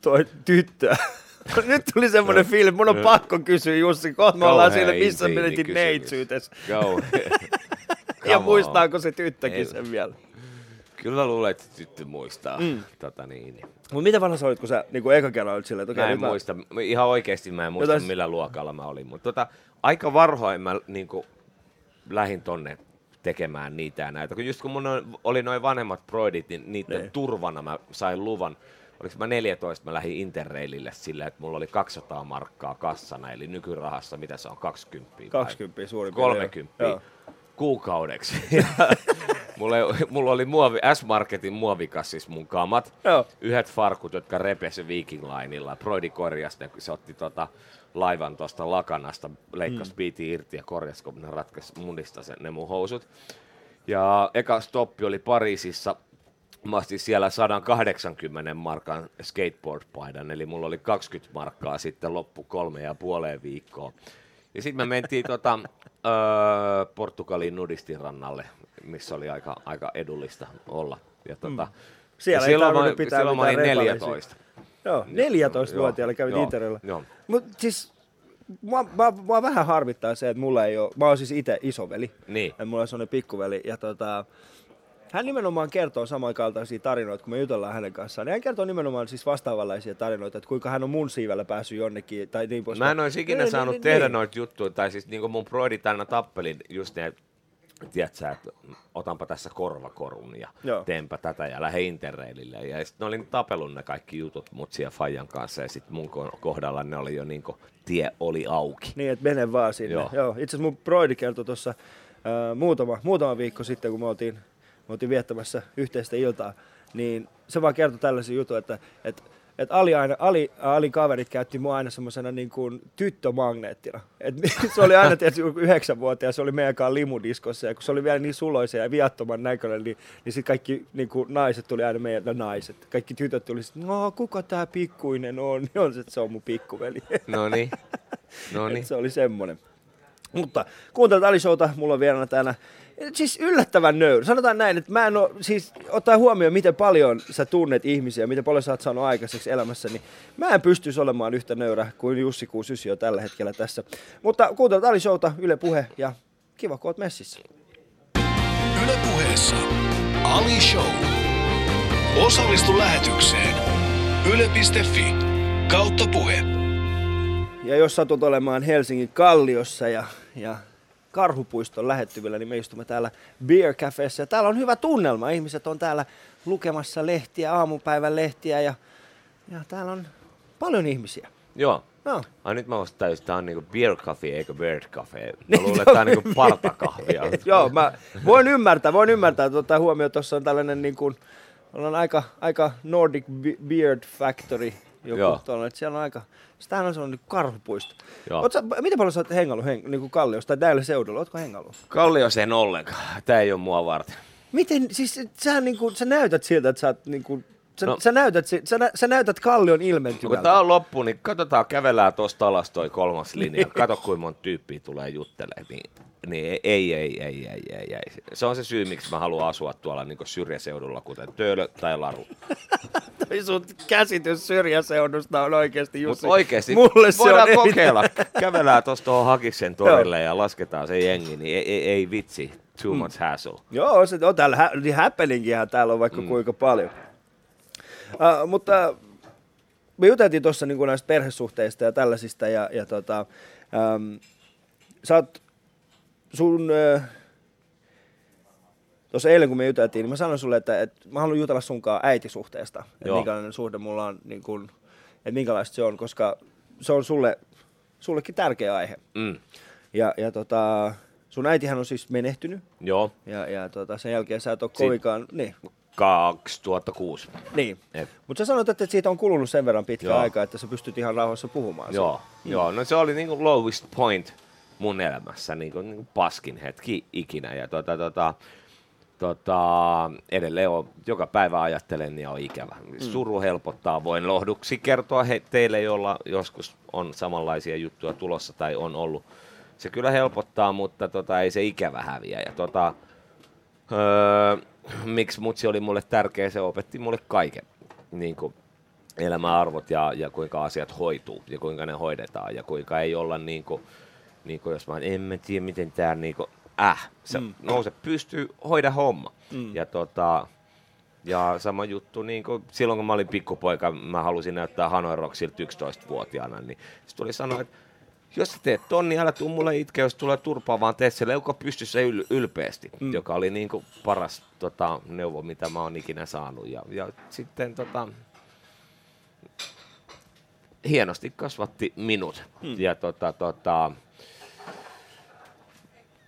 toi tyttöä? Nyt tuli semmoinen fiilis, mun on pakko kysyä Jussi, kohta me ollaan siinä missä menetin neitsyytes. Ja muistaako se tyttökin sen vielä? Kyllä mä luulen, että tyttö muistaa. Mm. Tota niin. Mutta miten vanha sä olit, kun sä niin eka kerran olit silleen, että okei, Mä en mä- muista, ihan oikeasti mä en muista Jotain- millä luokalla mä olin, mutta tota, aika varhoin mä niin kuin, lähdin tonne tekemään niitä ja näitä. Kun just kun mun oli noin vanhemmat proidit, niin niiden Niin. turvana mä sain luvan. Oliko mä 14, mä lähdin Interrailille silleen, että mulla oli 200 markkaa kassana, eli nykyrahassa, mitä se on, 20? vai 20 suurin piirtein, 30 joo. kuukaudeksi. mulla, ei- mulla oli muovi, S-Marketin muovikassis mun kamat. Joo. Yhdet farkut, jotka repesi Viking Lineilla. Broidi korjasi ne, kun se otti tota laivan tuosta lakanasta, leikkasi mm. piiti irti ja korjasi, kun ne ratkaisi munista sen, ne mun housut. Ja eka stoppi oli Pariisissa. Mä ostin siellä 180 markan skateboard-paidan, eli mulla oli 20 markkaa sitten loppu kolme ja puoleen viikkoa. Ja sitten me mentiin tota, öö, Portugalin nudistirannalle, missä oli aika, aika edullista olla. Ja tota, Mm. Siellä ja ei silloin, mä, pitää silloin mä olin mitään repaleisia. 14. Joo, 14-vuotiaalla kävit joo, Interillä. Joo. Mut siis, mua, mua, mua, vähän harmittaa se, että mulla ei ole, mä oon siis itse isoveli. Niin. Ja mulla on sellainen pikkuveli. Ja tota, hän nimenomaan kertoo samankaltaisia tarinoita, kun me jutellaan hänen kanssaan. Ja hän kertoo nimenomaan siis vastaavanlaisia tarinoita, että kuinka hän on mun siivellä päässyt jonnekin. Tai niin Mä en olisi ikinä Niin, saanut niin, tehdä niin. noita juttuja, tai siis niin kuin mun broidi tänä tappelin just ne, tiedätkö, että otanpa tässä korvakorun ja Joo. teenpä tätä ja lähde interreilille. Ja sitten ne oli tapellut ne kaikki jutut mutsi ja Fajan kanssa ja sitten mun ko- kohdalla ne oli jo niin kuin, tie oli auki. Niin, että mene vaan sinne. Joo. Joo. Itse asiassa mun broidi kertoi tuossa äh, muutama, muutama viikko sitten, kun me oltiin, me oltiin viettämässä yhteistä iltaa, niin se vaan kertoi tällaisen jutun, että, että että Ali, aina, Ali, Ali kaverit käytti mua aina semmoisena niin kuin tyttömagneettina. Et se oli aina tietysti joku yhdeksänvuotias, se oli meidän kanssa limudiskossa, ja kun se oli vielä niin suloisen ja viattoman näköinen, niin, niin sitten kaikki niin kuin naiset tuli aina meidän, no naiset, kaikki tytöt tuli sitten, no kuka tämä pikkuinen on, niin on se, että se on mun pikkuveli. No niin. No niin. Se oli semmoinen. Mutta kuuntelet Ali Showta, mulla on vieraana täällä siis yllättävän nöyrä. Sanotaan näin, että mä en ole, siis ottaa huomioon, miten paljon sä tunnet ihmisiä, miten paljon sä oot saanut aikaiseksi elämässä, niin mä en pystyisi olemaan yhtä nöyrä kuin Jussi Kuusysi jo tällä hetkellä tässä. Mutta kuuntelet Ali Showta, Yle Puhe ja kiva, kun oot messissä. Yle puheessa Ali Show. Osallistu lähetykseen. Yle.fi kautta puhe. Ja jos satut olemaan Helsingin Kalliossa ja, ja Karhupuiston lähettyvillä, niin me istumme täällä Beer Cafeessa. Ja täällä on hyvä tunnelma. Ihmiset on täällä lukemassa lehtiä, aamupäivän lehtiä ja, ja täällä on paljon ihmisiä. Joo. No. Ai nyt mä ostin täysin, tää on niinku beer coffee eikä bird coffee. Mä Niin, luulen, että tää on niinku partakahvia. Joo, mä voin ymmärtää, voin ymmärtää. Tota, huomioon, tuossa on tällainen niin kuin, ollaan aika, aika Nordic Be- Beard Factory. Joku Joo. tuolla, että siellä on aika, sitähän on sellainen niin karhupuisto. Sä, miten paljon sä oot hengailut heng, niin Kalliossa tai näillä seudulla? Ootko hengailut? Kallios en ollenkaan. Tää ei ole mua varten. Miten, siis sä, niin kuin, sä näytät siltä, että sä oot niin kuin, sä, no. Sä, näytät, sä, nä, sä näytät Kallion No, kun ilmentymältä. tää on loppu, niin katsotaan, kävellään tosta alas toi kolmas linja. Kato, kuinka monta tyyppiä tulee juttelemaan. Niin, niin ei, ei, ei, ei, ei, ei, ei. Se on se syy, miksi mä haluan asua tuolla niin syrjäseudulla, kuten Töölö tai Laru. Toi sun käsitys syrjäseudusta on oikeasti Jussi. Mutta oikeesti, Mulle se voidaan on kokeilla. Kävellään tuosta tuohon Hakiksen torille ja lasketaan se jengi, niin ei, ei, ei vitsi. Too much hassle. Joo, se on täällä, hä- niin happeningihän täällä on vaikka mm. kuinka paljon. Uh, mutta me juteltiin tuossa niin näistä perhesuhteista ja tällaisista, ja, ja tota, um, sä oot sun, uh, tuossa eilen kun me juteltiin, niin mä sanoin sulle, että, että mä haluan jutella sunkaan äitisuhteesta, että Joo. minkälainen suhde mulla on, niin kun, että minkälaista se on, koska se on sulle, sullekin tärkeä aihe. Mm. Ja, ja tota, sun äitihän on siis menehtynyt, Joo, ja, ja tota, sen jälkeen sä et ole kovinkaan... Niin, 2006. niin. Mutta sä sanoit, että siitä on kulunut sen verran pitkä Joo. aika, että sä pystyt ihan rauhassa puhumaan. joo, joo, no se oli niinku lowest point mun elämässä, niinku, niinku paskin hetki ikinä. Ja tota, tota, tota, edelleen on, joka päivä ajattelen ja on ikävä. Suru helpottaa, voin lohduksi kertoa he, teille, joilla joskus on samanlaisia juttuja tulossa tai on ollut. Se kyllä helpottaa, mutta tota, ei se ikävä häviä. Ja tota, öö, miksi mutsi oli mulle tärkeä, se opetti mulle kaiken. Niin kuin elämäarvot ja, ja kuinka asiat hoituu ja kuinka ne hoidetaan ja kuinka ei olla niin kuin, niin kuin jos mä en mä tiedä miten tää niin kuin, äh, se mm. nouse pystyy hoida homma. Mm. Ja tota, ja sama juttu, niin kuin silloin kun mä olin pikkupoika, mä halusin näyttää Hanoi Rocksilta 11-vuotiaana, niin se tuli sanoa, että jos sä teet ton, niin älä tuu mulle itke, jos tulee turpaa, vaan teet se leuka pystyssä yl- ylpeästi, mm. joka oli niin kuin paras tota, neuvo, mitä mä oon ikinä saanut. Ja, ja sitten tota, hienosti kasvatti minut. Hmm. Ja tota, tota,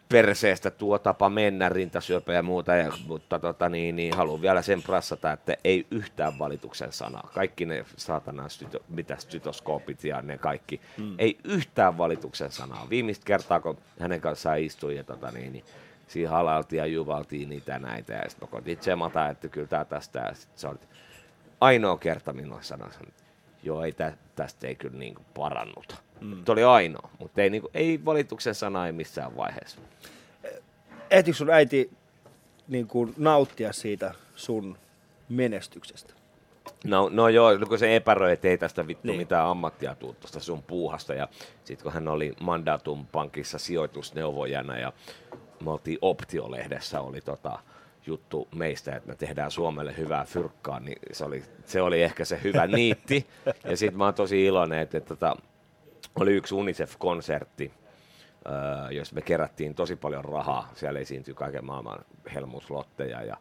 perseestä tuo tapa mennä, rintasyöpä ja muuta, ja, mutta tota, niin, niin, haluan vielä sen prassata, että ei yhtään valituksen sanaa. Kaikki ne saatana styto, mitä stytoskoopit ja ne kaikki, hmm. ei yhtään valituksen sanaa. Viimeistä kertaa, kun hänen kanssaan istuin ja tota, niin, niin, siinä halailtiin ja juvaltiin niitä ja näitä, ja sitten mä koitin tsemata, että kyllä tää tästä, ja sit se oli ainoa kerta minulle sanoi, että joo, ei tä, tästä ei kyllä niin kuin parannuta. Mm. Tuo oli ainoa, mutta ei, niin kuin, ei valituksen sana ei missään vaiheessa. Ehtikö sun äiti niin kuin, nauttia siitä sun menestyksestä? No, no joo, kun se epäröi, että ei tästä vittu Niin. niin. mitään ammattia tuu tuosta sun puuhasta. Ja sitten kun hän oli Mandatum Pankissa sijoitusneuvojana ja me oltiin Optio-lehdessä, oli tota, juttu meistä, että me tehdään Suomelle hyvää fyrkkaa, niin se oli, se oli ehkä se hyvä niitti. Ja sitten mä oon tosi iloinen, että, että, että oli yksi UNICEF-konsertti, öö, jos me kerättiin tosi paljon rahaa. Siellä esiintyi kaiken maailman helmuslotteja ja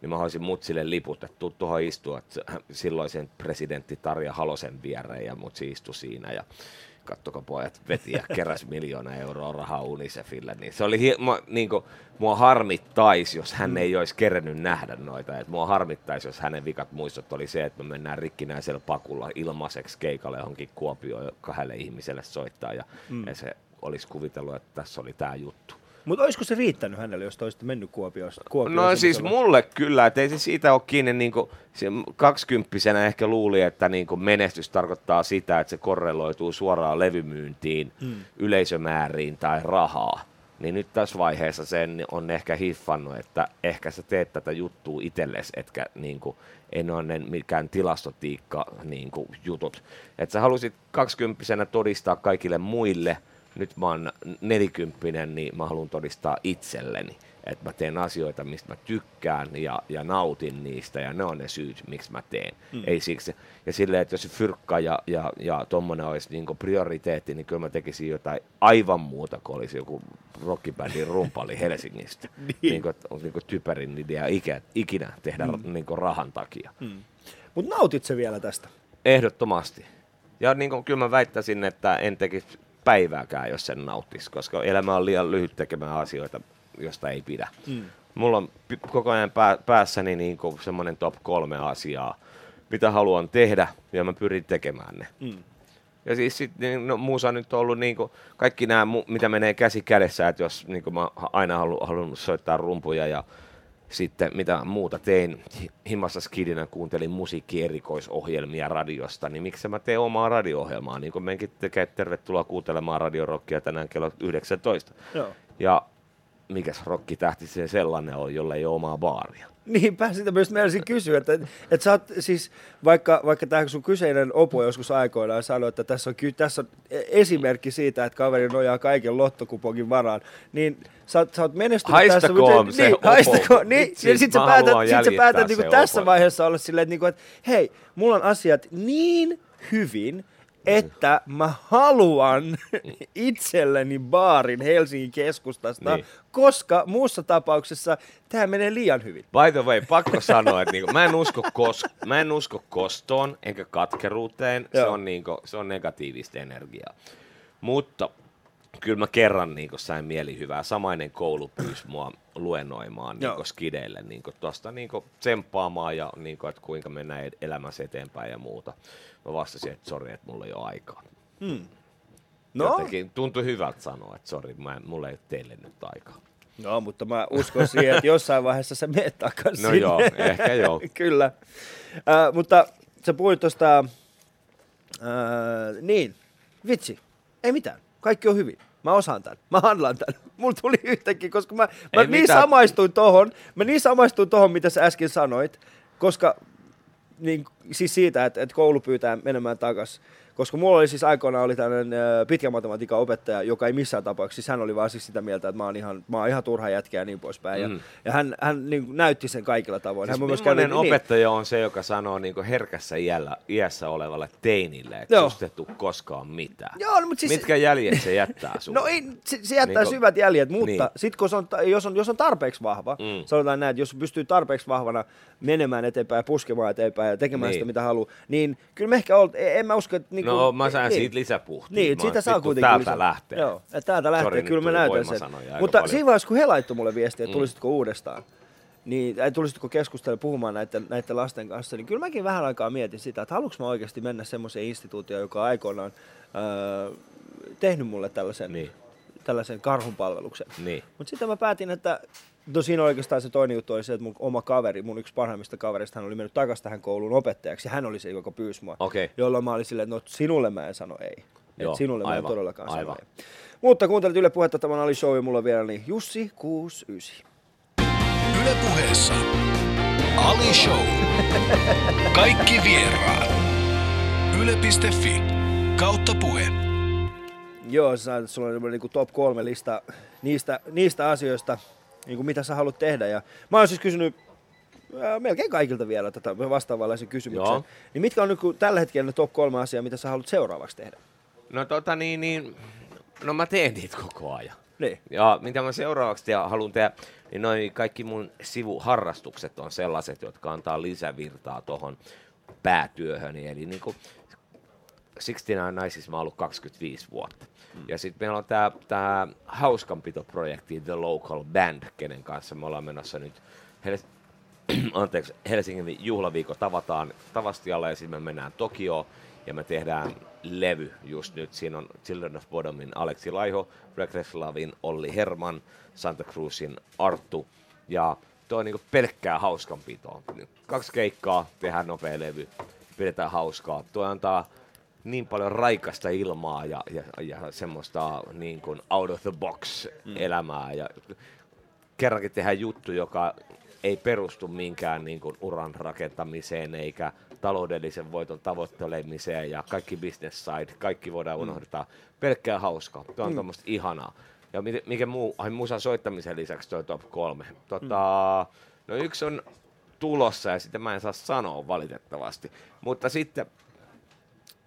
niin mä haluaisin mutsille liput, että tuu tuohon istua, että silloisen presidentti Tarja Halosen viereen ja mutsi istui siinä ja kattoko pojat veti ja keräs miljoona euroa rahaa Unicefille, niin se oli, hi- mua, niin kuin, mua harmittaisi, jos hän ei olisi kerennyt nähdä noita, että mua harmittaisi, jos hänen vikat muistot oli se, että me mennään rikkinäisellä pakulla ilmaiseksi keikalle johonkin Kuopioon kahdelle ihmiselle soittaa ja, mm. ja se olisi kuvitellut, että tässä oli tämä juttu. Mutta olisiko se riittänyt hänelle, jos olisitte mennyt Kuopiosta? Kuopioon No siis mulle kyllä, että ei se siitä ole kiinni, niin kuin, se kaksikymppisenä ehkä luuli, että niin kuin menestys tarkoittaa sitä, että se korreloituu suoraan levymyyntiin, mm. yleisömääriin tai rahaa. Niin nyt tässä vaiheessa sen on ehkä hiffannut, että ehkä sä teet tätä juttua itsellesi, etkä niin kuin, en ole ne mikään tilastotiikka niin kuin, jutut. Että sä halusit kaksikymppisenä todistaa kaikille muille – nyt mä oon nelikymppinen, niin mä haluan todistaa itselleni, että mä teen asioita, mistä mä tykkään ja, ja nautin niistä, ja ne on ne syyt, miksi mä teen. Mm. Ei siksi. Ja silleen, että jos se fyrkka ja, ja, ja tommonen olisi niin prioriteetti, niin kyllä mä tekisin jotain aivan muuta kuin olisi joku rockibändin rumpali Helsingistä. niin. niin kuin, on niin kuin typerin idea ikä, ikinä tehdä mm. niin kuin rahan takia. Mm. Mutta nautit se vielä tästä? Ehdottomasti. Ja niin kuin, kyllä mä väittäisin, että en tekisi päivääkään, jos sen nauttisi, koska elämä on liian lyhyt tekemään asioita, josta ei pidä. Mm. Mulla on koko ajan pää, päässäni niin semmoinen top kolme asiaa, mitä haluan tehdä, ja mä pyrin tekemään ne. Mm. Ja siis sit, niin, no, muussa nyt on ollut niin kuin, kaikki nämä, mitä menee käsi kädessä, että jos niin kuin mä aina halu, halunnut soittaa rumpuja ja sitten mitä muuta tein, himassa skidinä kuuntelin musiikkierikoisohjelmia radiosta, niin miksi mä teen omaa radio-ohjelmaa, niin kuin menkin tekee tervetuloa kuuntelemaan radiorokkia tänään kello 19. Joo. Ja mikäs rokkitähti se sellainen on, jolla ei ole omaa baaria. Niinpä, sitä myös mielisin kysyä, että, että sä oot siis, vaikka, vaikka tämä sun kyseinen opo joskus aikoinaan sanoi, että tässä on, tässä on esimerkki siitä, että kaveri nojaa kaiken lottokupongin varaan, niin sä, sä oot menestynyt haistakoon tässä. Se niin, haistakoon, niin, Itse, ja sit sä päätät, sit sä päätät niin tässä vaiheessa olla silleen, että, niin kuin, että hei, mulla on asiat niin hyvin, että mä haluan itselleni baarin Helsingin keskustasta, niin. koska muussa tapauksessa tämä menee liian hyvin. By the way, pakko sanoa, että niinku, mä, en usko kos- mä en usko kostoon enkä katkeruuteen, se on, niinku, se on negatiivista energiaa. Mutta kyllä mä kerran niin sain mielihyvää. Samainen koulu pyysi mua luennoimaan niin skideille niin tuosta niin tsemppaamaan ja niin kuin, että kuinka mennään elämässä eteenpäin ja muuta. Mä vastasin, että sori, että mulla ei ole aikaa. Hmm. No. Jotenkin tuntui hyvältä sanoa, että sori, mulla ei ole teille nyt aikaa. No, mutta mä uskon siihen, että jossain vaiheessa se menet takaisin. No joo, ehkä joo. Kyllä. Äh, mutta sä puhuit tuosta, äh, niin, vitsi, ei mitään kaikki on hyvin. Mä osaan tämän. Mä handlan tämän. Mulla tuli yhtäkkiä, koska mä, mä niin mitään. samaistuin tohon, mä niin samaistuin tohon, mitä sä äsken sanoit, koska niin, siis siitä, että, että koulu pyytää menemään takaisin koska mulla oli siis aikoinaan oli tämmöinen pitkä matematiikan opettaja, joka ei missään tapauksessa, siis hän oli vaan siis sitä mieltä, että mä oon ihan, mä oon ihan turha jätkä ja niin poispäin. Mm. Ja, ja hän, hän niin näytti sen kaikilla tavoin. Siis hän myös kävi, niin- opettaja niin, on se, joka sanoo niin herkässä iällä, iässä olevalle teinille, että Joo. susta koskaan mitään. Joo, no, mutta siis, Mitkä jäljet se jättää sinulle? No ei, se, se jättää niin syvät jäljet, mutta niin. sitten kun se on, jos, on, jos on tarpeeksi vahva, mm. sanotaan näin, että jos pystyy tarpeeksi vahvana menemään eteenpäin ja puskemaan eteenpäin ja tekemään niin. sitä mitä haluaa, niin kyllä me ehkä olet, en mä usko, että... Niin no mä sain niin siitä lisäpuhtia. Niin, siitä saa kuitenkin täältä lisä... lähtee. Joo, että täältä lähtee, Sori, kyllä mä näytän sen. Mutta paljon. siinä vaiheessa, kun he laittoi mulle viestiä, että mm. tulisitko uudestaan, niin ei tulisitko keskustella puhumaan näiden, näiden lasten kanssa, niin kyllä mäkin vähän aikaa mietin sitä, että haluanko mä oikeasti mennä semmoiseen instituutioon, joka on aikoinaan öö, tehnyt mulle tällaisen, niin. tällaisen karhunpalveluksen. Niin. Mutta sitten mä päätin, että No siinä oikeastaan se toinen juttu oli se, että mun oma kaveri, mun yksi parhaimmista kaverista, hän oli mennyt takaisin tähän kouluun opettajaksi ja hän oli se, joka pyysi mua. Okay. Jolloin mä olin silleen, että no sinulle mä en sano ei. Joo, Et sinulle aivan, mä en todellakaan aivan. sano ei. Mutta kuuntelit Yle Puhetta, tämä oli show ja mulla on vielä niin Jussi 69. Yle Puheessa Ali Show. Kaikki vieraat. Yle.fi kautta puhe. Joo, sä, sulla on niin top kolme lista niistä, niistä asioista, niin kuin mitä sä haluat tehdä. Ja mä oon siis kysynyt ää, melkein kaikilta vielä tätä vastaavanlaisen kysymyksen. Joo. Niin mitkä on nyt kun tällä hetkellä ne top kolme asiaa, mitä sä haluat seuraavaksi tehdä? No tota niin, niin, no mä teen niitä koko ajan. Niin. Ja mitä mä seuraavaksi ja haluan tehdä, niin noin kaikki mun sivuharrastukset on sellaiset, jotka antaa lisävirtaa tuohon päätyöhöni. Eli niin kuin 69 naisissa mä oon ollut 25 vuotta. Mm. Ja sitten meillä on tämä tää hauskanpitoprojekti The Local Band, kenen kanssa me ollaan menossa nyt Hels- anteeksi, Helsingin juhlaviikko tavataan Tavastialla ja sitten me mennään Tokioon ja me tehdään levy just nyt. Siinä on Children of Bodomin Aleksi Laiho, Reckless Olli Herman, Santa Cruzin Arttu ja tuo on niinku pelkkää hauskanpitoa. Kaksi keikkaa, tehdään nopea levy, pidetään hauskaa. Tuo antaa niin paljon raikasta ilmaa ja, ja, ja semmoista niin kuin out of the box mm. elämää. Ja kerrankin tehdään juttu, joka ei perustu minkään niin kuin uran rakentamiseen eikä taloudellisen voiton tavoittelemiseen ja kaikki business side, kaikki voidaan unohdtaa. Mm. Pelkkää hauskaa. Tuo on mm. tuommoista ihanaa. Ja mikä muu, ai musan soittamisen lisäksi toi top kolme. Tota, mm. No yksi on tulossa ja sitä mä en saa sanoa valitettavasti. Mutta sitten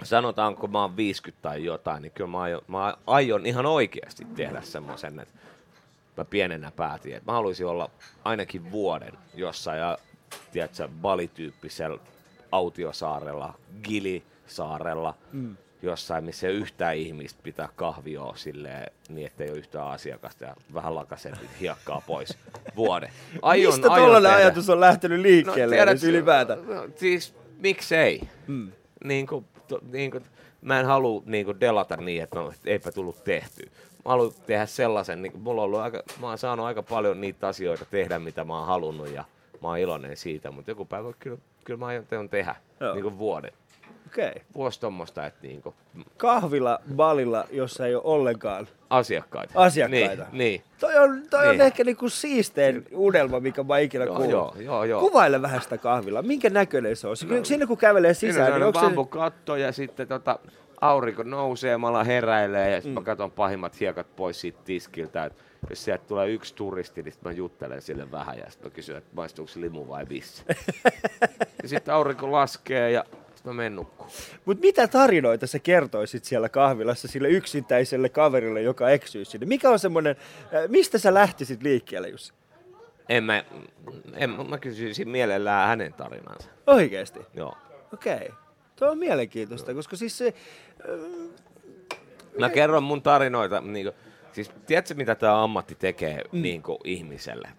sanotaanko mä oon 50 tai jotain, niin kyllä mä aion, mä aion ihan oikeasti tehdä semmoisen, että mä pienenä päätin, että mä haluaisin olla ainakin vuoden jossain ja tiedätkö, balityyppisellä autiosaarella, Gili-saarella, mm. jossain, missä ei yhtään ihmistä pitää kahvioa silleen, niin ettei ole yhtään asiakasta ja vähän lakasen hiekkaa pois vuoden. Aion, Mistä tuollainen ajatus on lähtenyt liikkeelle no, tiedät, ylipäätään? No, siis miksei? Mm. Niin kuin, to, niin kuin, mä en halua niin kuin delata niin, että no, eipä tullut tehty. Mä haluan tehdä sellaisen, niin kuin, mulla on ollut aika, mä oon saanut aika paljon niitä asioita tehdä, mitä mä oon halunnut ja mä oon iloinen siitä, mutta joku päivä kyllä, kyllä mä aion tehdä niin kuin vuoden. Okei. Okay. Vuosi tommosta, että niinku... Kahvilla, balilla, jossa ei ole ollenkaan asiakkaita. Asiakkaita. Niin, niin. Toi on, toi niin. on ehkä niinku siistein unelma, mikä mä ikinä joo, kuullut. Joo, joo, joo. Kuvaile vähän sitä kahvilla. Minkä näköinen se on? No, Sinne kun kävelee sisään, niin onko bambukatto se... ja sitten tota, aurinko nousee, mä heräilee ja sitten mm. mä katson pahimmat hiekat pois siitä tiskiltä. Et jos sieltä tulee yksi turisti, niin mä juttelen sille vähän ja sitten mä kysyn, että maistuuko limu vai vissi. ja sitten aurinko laskee ja mä menen nukkuun. Mutta mitä tarinoita sä kertoisit siellä kahvilassa sille yksittäiselle kaverille, joka eksyy sinne? Mikä on semmoinen, äh, mistä sä lähtisit liikkeelle, Jussi? En mä, en, mä kysyisin mielellään hänen tarinansa. Oikeesti? Joo. Okei. Okay. Tuo on mielenkiintoista, Joo. koska siis se... Äh, mä kerron mun tarinoita, niin kuin, siis tiedätkö mitä tämä ammatti tekee mm. niin kuin, ihmiselle?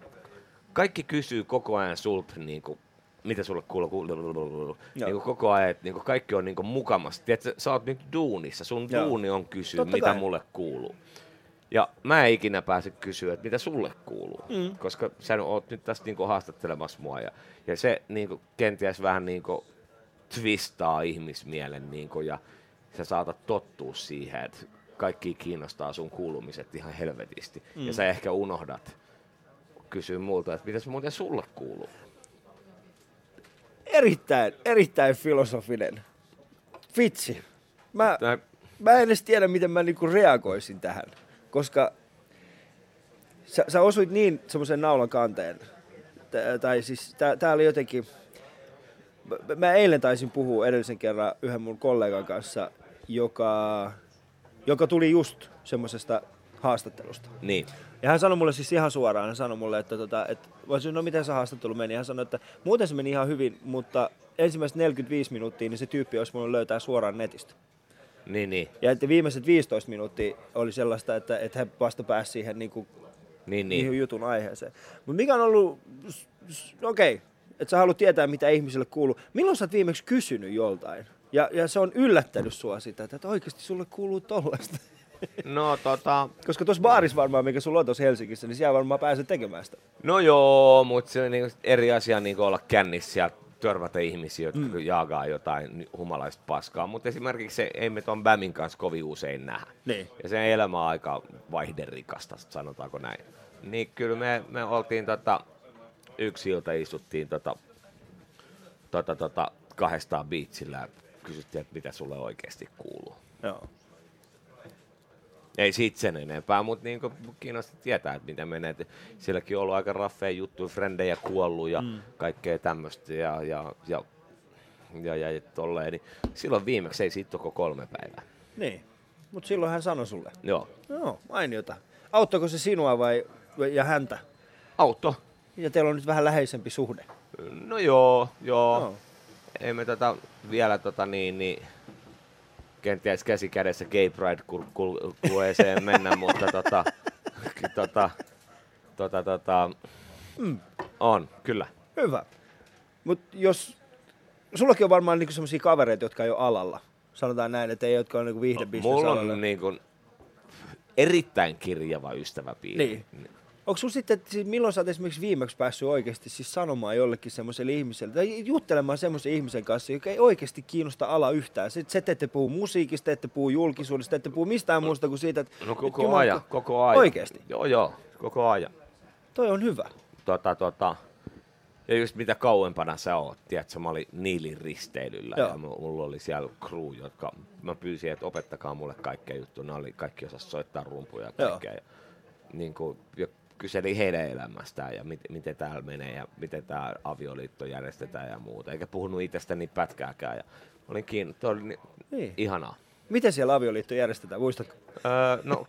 Kaikki kysyy koko ajan sulta niin kuin, mitä sulle kuuluu, niin kuin koko ajan, että niin kuin kaikki on niin kuin mukamassa. Tiedätkö, sä oot nyt duunissa, sun Joo. duuni on kysyä, Totta mitä kai. mulle kuuluu. Ja mä en ikinä pääse kysyä, että mitä sulle kuuluu, mm. koska sä oot nyt tästä niinku haastattelemassa mua. Ja, ja se niinku, kenties vähän niinku twistaa ihmismielen niinku, ja sä saatat tottua siihen, että kaikki kiinnostaa sun kuulumiset ihan helvetisti. Mm. Ja sä ehkä unohdat kysyä multa, että mitä se muuten sulle kuuluu erittäin, erittäin filosofinen. Vitsi. Mä, Tää... mä en edes tiedä, miten mä niinku reagoisin tähän, koska sä, sä osuit niin semmoisen naulan kanteen. T- tai siis tää, tää oli jotenkin... Mä eilen taisin puhua edellisen kerran yhden mun kollegan kanssa, joka, joka tuli just semmoisesta haastattelusta. Niin. Ja hän sanoi mulle siis ihan suoraan, hän sanoi mulle, että, tota, että voisin, no miten se haastattelu meni. Hän sanoi, että muuten se meni ihan hyvin, mutta ensimmäiset 45 minuuttia, niin se tyyppi olisi voinut löytää suoraan netistä. Niin, niin. Ja että viimeiset 15 minuuttia oli sellaista, että, että hän vasta pääsi siihen niin kuin, niin, niin. jutun aiheeseen. Mutta mikä on ollut, okei, okay, että sä haluat tietää, mitä ihmisille kuuluu. Milloin sä oot viimeksi kysynyt joltain? Ja, ja se on yllättänyt sua sitä, että oikeasti sulle kuuluu tollaista. No tota... Koska tuossa baarissa varmaan, mikä sulla on tuossa Helsingissä, niin siellä varmaan pääset tekemään sitä. No joo, mutta se on niinku eri asia niinku olla kännissä ja törmätä ihmisiä, jotka mm. jaagaa jotain humalaista paskaa. Mutta esimerkiksi se, ei me tuon Bämin kanssa kovin usein nähdä. Niin. Ja sen elämä on aika vaihderikasta, sanotaanko näin. Niin kyllä me, me oltiin tota, yksi ilta istuttiin tota, tota, tota, kahdestaan biitsillä ja kysyttiin, että mitä sulle oikeasti kuuluu. Joo. Ei siitä sen enempää, mutta niin kiinnosti tietää, että miten menee. Et Sielläkin on ollut aika raffeja juttuja, frendejä kuollut ja mm. kaikkea tämmöistä. Ja, ja, ja, ja, ja, ja tolleen. Niin silloin viimeksi ei siitä koko kolme päivää. Niin, mutta silloin hän sanoi sulle. Joo. Joo, mainiota. Auttoiko se sinua vai ja häntä? Auto. Ja teillä on nyt vähän läheisempi suhde. No joo, joo. Joo. Ei me tota, vielä tota niin, niin kenties käsi kädessä gay pride kul- kul- kueeseen mennä, mutta tota, tota, tota, tota, Mm. on, kyllä. Hyvä. Mutta jos, sullakin on varmaan niinku sellaisia kavereita, jotka ei ole alalla. Sanotaan näin, että ei jotka on niinku Mulla viihdebisnesalalla. on niin kuin, erittäin kirjava ystäväpiiri. Niin. Onko sun sitten, siis milloin sä oot esimerkiksi viimeksi päässyt oikeasti siis sanomaan jollekin semmoiselle ihmiselle, tai juttelemaan semmoisen ihmisen kanssa, joka ei oikeasti kiinnosta ala yhtään. Se, se te ette puhu musiikista, te ette puhu julkisuudesta, te ette puhu mistään muusta kuin siitä, että No että koko Jumala- ajan, koko ajan. Oikeesti? Joo, joo, koko ajan. Toi on hyvä. Tota, tota, ja just mitä kauempana sä oot, tiedätkö, mä olin Niilin risteilyllä Joo. ja mu- mulla oli siellä crew, jotka mä pyysin, että opettakaa mulle kaikkea juttuja. Ne oli, kaikki osas soittaa rumpuja ja Joo. kaikkea. Ja, niin kuin, ja kyseli heidän elämästään ja mit, miten täällä menee ja miten tämä avioliitto järjestetään ja muuta. Eikä puhunut itsestäni pätkääkään. Ja olin kiinnostunut, oli ni- Niin. ihanaa. Miten siellä avioliitto järjestetään, muistatko? Öö, no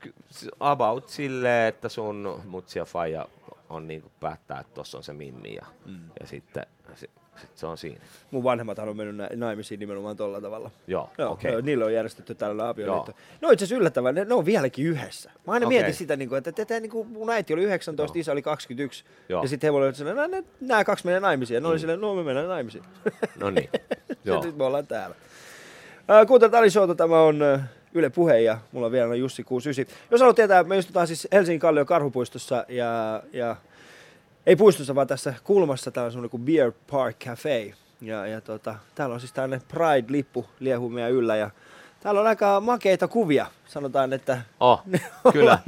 about silleen, että sun mutsi ja faija on niinku päättää, että tossa on se mimmi ja, mm. ja sitten sit, sit se on siinä. Mun vanhemmathan on mennyt naimisiin nimenomaan tolla tavalla. Joo, Joo, okei. okay. niillä on järjestetty tällainen avioliitto. Joo. No itse asiassa yllättävän, ne, ne on vieläkin yhdessä. Mä aina Okei. mietin sitä, niin kuin, että, että, että niin kuin mun äiti oli 19, Joo. isä oli 21. Joo. Ja sitten he olivat no, ne, nämä kaksi menee naimisiin. Ja ne oli Mm. silleen, no me mennään naimisiin. No niin, joo. Nyt me ollaan täällä. Äh, Kuuntelut Ali Showta, tämä on Yle Puhe ja mulla on vielä Jussi 69. Jos haluat tietää, me istutaan siis Helsingin Kallion karhupuistossa ja, ja ei puistossa, vaan tässä kulmassa täällä on semmoinen kuin Beer Park Cafe. Ja, ja tota, täällä on siis tällainen Pride-lippu liehuu meidän yllä ja täällä on aika makeita kuvia. Sanotaan, että Oh, kyllä.